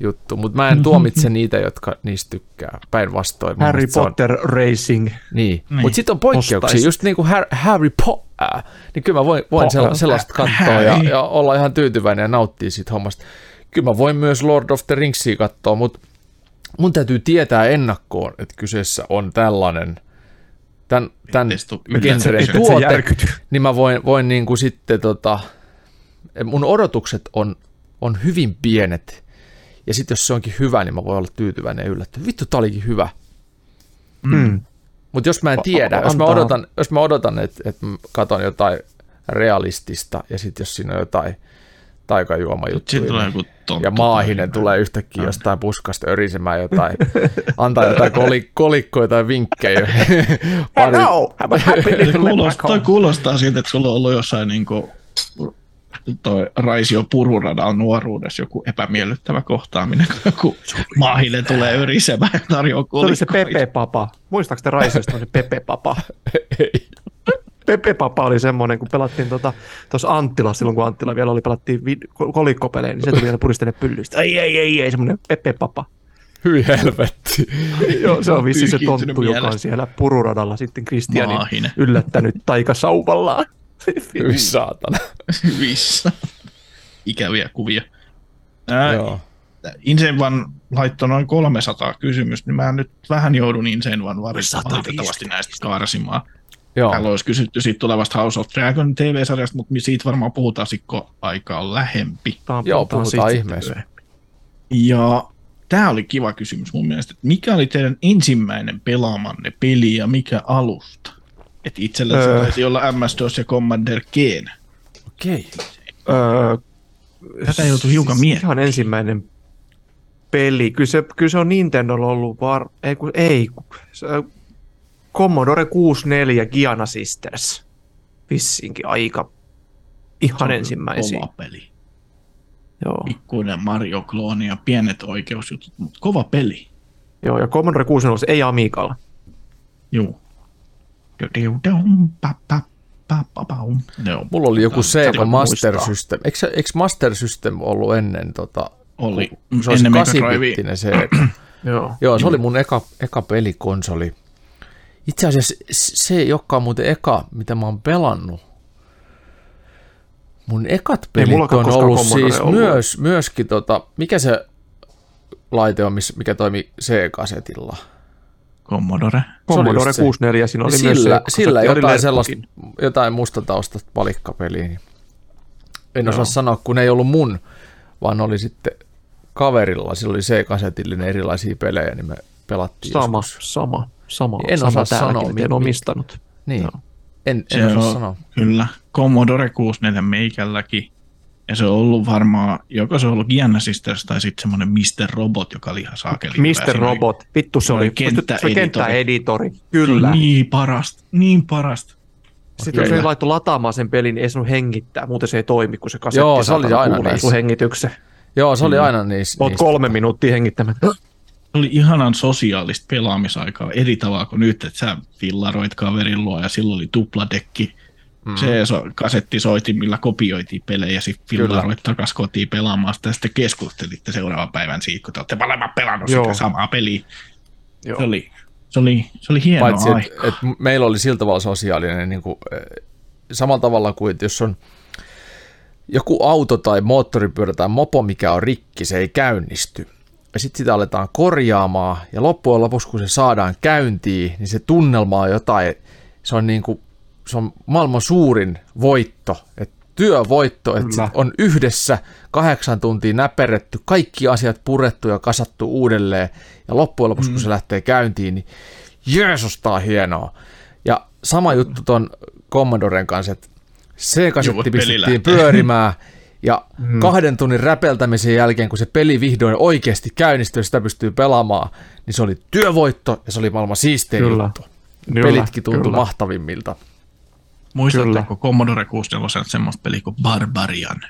juttu. Mutta mä en tuomitse niitä, jotka niistä tykkää. Päinvastoin. Harry se on- Potter Racing. Niin, Niin. mutta sitten on poikkeuksia, Ostais. just niin kuin Harry, Harry Potter, niin kyllä mä voin, voin Potter. sella, sellaista katsoa ja, ja olla ihan tyytyväinen ja nauttia siitä hommasta. Kyllä mä voin myös Lord of the Ringsia katsoa, mutta mun täytyy tietää ennakkoon, että kyseessä on tällainen tämän, tämän genren tuote, järkyty. niin mä voin, voin niin kuin sitten tota, mun odotukset on, on hyvin pienet. Ja sitten jos se onkin hyvä, niin mä voin olla tyytyväinen ja yllättynyt. Vittu, tää olikin hyvä. Mm. Mutta jos mä en tiedä, jos mä odotan, jos mä odotan että, että katon jotain realistista ja sitten jos siinä on jotain taikajuomajuttuja. Tonttu. ja maahinen tulee yhtäkkiä jostain puskasta örisemään jotain, antaa jotain koli, kolikkoja tai vinkkejä. Pari, Hello, kuulostaa, toi kuulostaa siltä, että sulla on ollut jossain niin kuin, toi Raisio Pururadalla nuoruudessa joku epämiellyttävä kohtaaminen, kun joku maahille tulee yrisemään ja tarjoaa Se oli se. Pepe Papa. Muistaaks te Raisiosta se Pepe Papa? ei. Pepe Papa oli semmoinen, kun pelattiin tuossa tota, Anttila, silloin kun Anttila vielä oli, pelattiin vi- ko- kolikkopelejä, niin se tuli aina puristele pyllystä. Ei, ei, ei, ei, semmoinen Pepe Papa. Hyi helvetti. Joo, se on vissi se tonttu, joka on siellä pururadalla sitten Kristianin yllättänyt taikasauvallaan. Hyi saatana. Hyvissä. Ikäviä kuvia. Ää, Joo. Insane One laittoi noin 300 kysymystä, niin mä nyt vähän joudun Insane One varista 150. valitettavasti näistä karsimaan. Joo. Täällä olisi kysytty siitä tulevasta House of Dragon TV-sarjasta, mutta siitä varmaan puhutaan sitten, kun aika on lähempi. Joo, puhutaan ihmeessä. Ja tämä oli kiva kysymys mun mielestä, että mikä oli teidän ensimmäinen pelaamanne peli ja mikä alusta? Että itsellä Öö. se taisi olla MS-DOS ja Commander Keen. Okei. Öö, Tätä joutuu hiukan miettimään. Ihan ensimmäinen peli. Kyllä se, kyllä se on Nintendolla ollut var... Ei, kun, ei. kun Se, Commodore 64 Giana Sisters. Vissinkin aika ihan ensimmäisiä. Kova peli. Joo. Pikkuinen Mario-klooni ja pienet oikeusjutut, mutta kova peli. Joo, ja Commodore 64 ei Amigalla. Juu. Joo. Mulla oli joku Sega Master. System. Eikö, se- eikö Master System ollut ennen tota, Oli. se olisi Ennen Mega 8-bittinen Sega. Joo. Joo, se oli mun eka, eka pelikonsoli. Itse asiassa se, joka on muuten eka, mitä mä oon pelannut. Mun ekat pelit on ollut siis ollut. myös, myöskin, tota, mikä se laite on, mikä toimi C-kasetilla? Commodore. Commodore just se. 64, siinä oli Niin myös sillä, se, sillä jotain sellaista, jotain mustataustasta palikkapeliä. Niin en osaa Joo. sanoa, kun ei ollut mun, vaan oli sitten kaverilla. Sillä oli C-kasetillinen erilaisia pelejä, niin me pelattiin Sama, joskus. sama, sama. En sama osaa sanoa, että mi- en mi- omistanut. Niin, Joo. en, Se en osaa on- sanoa. Kyllä. Commodore 64 meikälläkin. Ja se on ollut varmaan, joko se on ollut Gianna Sisters tai sitten semmoinen Mr. Robot, joka oli ihan saakeli. Mr. Siinä oli- Robot, vittu se oli, kenttäeditori. se oli kenttäeditori, Se kyllä. niin parasta, niin parasta. Sitten jos Kyllä. ei laittoi lataamaan sen pelin, niin ei sun hengittää, muuten se ei toimi, kun se kasetti Joo, se oli aina kuulee niissä. sun hengityksen. Joo, se oli Mm. aina niissä. Oot niissä kolme minuuttia hengittämättä. Se oli ihanan sosiaalista pelaamisaikaa eri tavalla kuin nyt, että sä fillaroit kaverin luo ja silloin oli tupladekki. Mm. Se so, kasettisoitimilla kopioitiin pelejä sitten fillaroit takas kotiin pelaamaan sitä ja sitten keskustelitte seuraavan päivän siitä, kun te olette molemmat pelannut Joo. sitä samaa peliä. Joo. Se oli, se oli, se oli hieno Paitsi, aika. että et meillä oli sillä tavalla sosiaalinen, niin kuin, eh, samalla tavalla kuin, että jos on joku auto tai moottoripyörä tai mopo, mikä on rikki, se ei käynnisty. Ja sitten sitä aletaan korjaamaan, ja loppujen lopuksi, kun se saadaan käyntiin, niin se tunnelma on jotain, se on, niin kuin, se on maailman suurin voitto, että työvoitto, että sit on yhdessä kahdeksan tuntia näperretty, kaikki asiat purettu ja kasattu uudelleen, ja loppujen lopuksi, mm. kun se lähtee käyntiin, niin Jeesus, tää on hienoa. Ja sama juttu ton Commodoren kanssa, että C-kasetti Juu, peli pistettiin pyörimään, ja mm. kahden tunnin räpeltämisen jälkeen, kun se peli vihdoin oikeasti käynnistyi ja sitä pystyy pelaamaan, niin se oli työvoitto ja se oli maailman siistein Kyllä. juttu. Kyllä, Pelitkin tuntui kyllä. mahtavimmilta. Muistatteko Commodore 64 semmoista peliä kuin Barbarian?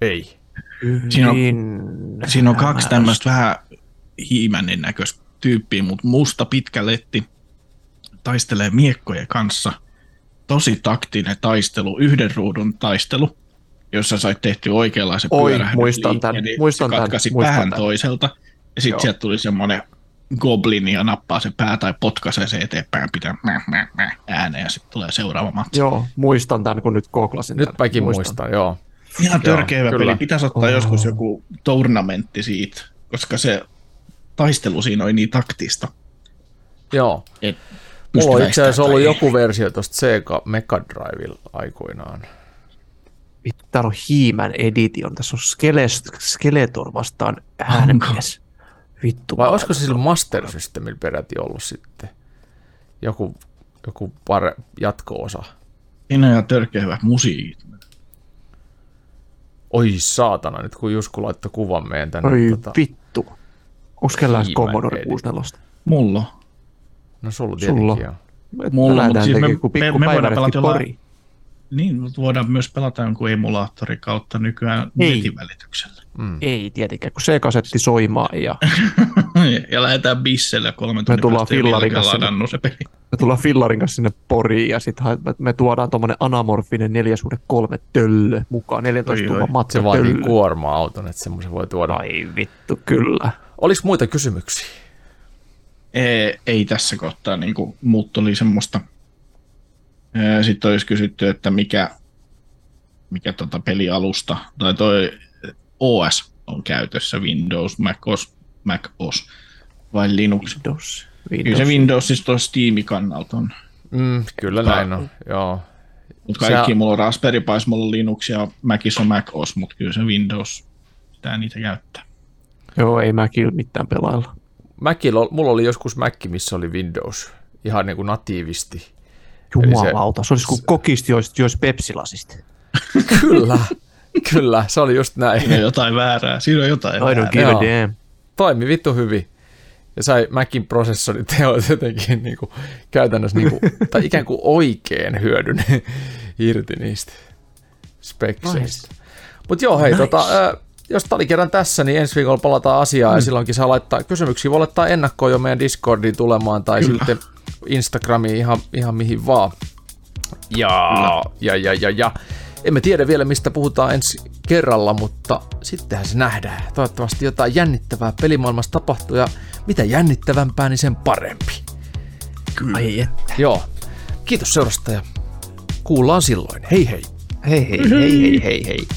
Ei. Siinä on- Hyvin Siinä on kaksi tämmöistä vähän hiimännen näköistä tyyppiä, mutta musta pitkä letti taistelee miekkojen kanssa. Tosi taktinen taistelu, yhden ruudun taistelu, jossa sait tehty oikeanlaisen Oi, pyörähdysliikkeen, muistan tän, niin muistan katkaisi muistan päähän tän. toiselta. Ja sitten sieltä tuli semmoinen goblin ja nappaa se pää tai potkaisee se eteenpäin, pitää mäh, mäh, mäh, ääneen ja sitten tulee seuraava matsi. Joo, muistan tämän, kun nyt gooklasin Nyt tän. mäkin muistan, joo. Ihan törkeä peli. Pitäisi ottaa Oh. joskus joku tournamentti siitä, koska se taistelu siinä oli niin taktista. Joo. Et Mulla on itse asiassa ollut joku versio tuosta Sega Mega Drivella aikoinaan. Vittu, täällä on He-Man Edition. Tässä on Skele, Skeletor vastaan äänemies. Vittu. Vai olisiko se sillä Master Systemillä peräti ollut sitten joku, joku pare, jatko-osa? Siinä on ihan törkeä hyvät musiikit. Oi saatana, nyt kun Jusku laittoi kuvan meidän tänne. Oi tota, vittu. Onko kellään Kiiva Commodore edit. 64? Mulla. no sulla Sulla. tietenkin on. Et Mulla, mutta siis me- me- me voidaan pelata jollain-. Niin, mutta voidaan myös pelata jonkun emulaattori kautta nykyään Ei. netin välityksellä. Mm. Ei tietenkään, kun se kasetti soimaan ja ja lähdetään bissellä kolme Me tunnin tullaan fillarin kanssa sinne. se peli. me tullaan fillarin kanssa sinne Poriin ja sitten me, me tuodaan tuommoinen anamorfinen 4 suhde 3 töllö mukaan, 14 Oi, tuuman oi. matsa Se vaatii töllö. kuorma-auton, että semmoisen voi tuoda. Ai vittu, kyllä. Oliko muita kysymyksiä? Ei, ei tässä kohtaa, niin kuin, mutta oli semmoista. Sitten olisi kysytty, että mikä, mikä tota pelialusta, tai toi OS on käytössä, Windows, Mac OS, Mac OS vai Linux. Windows. Kyllä Windows. se Windows siis tuossa Steamin kannalta on. Mm, kyllä Mutta- näin on, joo. Mutta kaikki, Sä- mulla on Raspberry Pi, mulla on Linux ja Macissa on Mac OS, mutta kyllä se Windows pitää niitä käyttää. Joo, ei kyllä mitään pelailla. Macilla, mulla oli joskus Mac, missä oli Windows ihan niin kuin natiivisti. Eli se- Jumalauta, se olisi kuin kokisti jois, jois pepsilasista. Kyllä, kyllä, se oli just näin. Siinä on jotain väärää. Siinä on jotain I don't väärää. give a damn. Toimi vittu hyvin. Ja sai Macin prosessorit teot jotenkin niin kuin, käytännössä niin kuin, tai ikään kuin oikein hyödyn irti niistä spekseistä. Nice. Mutta joo, hei, Nice. tota, jos tämä oli kerran tässä, niin ensi viikolla palataan asiaan mm. ja silloinkin saa laittaa kysymyksiä. Voi laittaa ennakkoon jo meidän Discordiin tulemaan tai Kyllä. sitten Instagramiin ihan, ihan mihin vaan. Ja, ja, ja, ja, ja. Emme tiedä vielä, mistä puhutaan ensi kerralla, mutta sittenhän se nähdään. Toivottavasti jotain jännittävää pelimaailmassa tapahtuu ja mitä jännittävämpää, niin sen parempi. Ai että. Joo. Kiitos seurasta ja kuullaan silloin. Hei hei. Hei hei hei hei hei hei.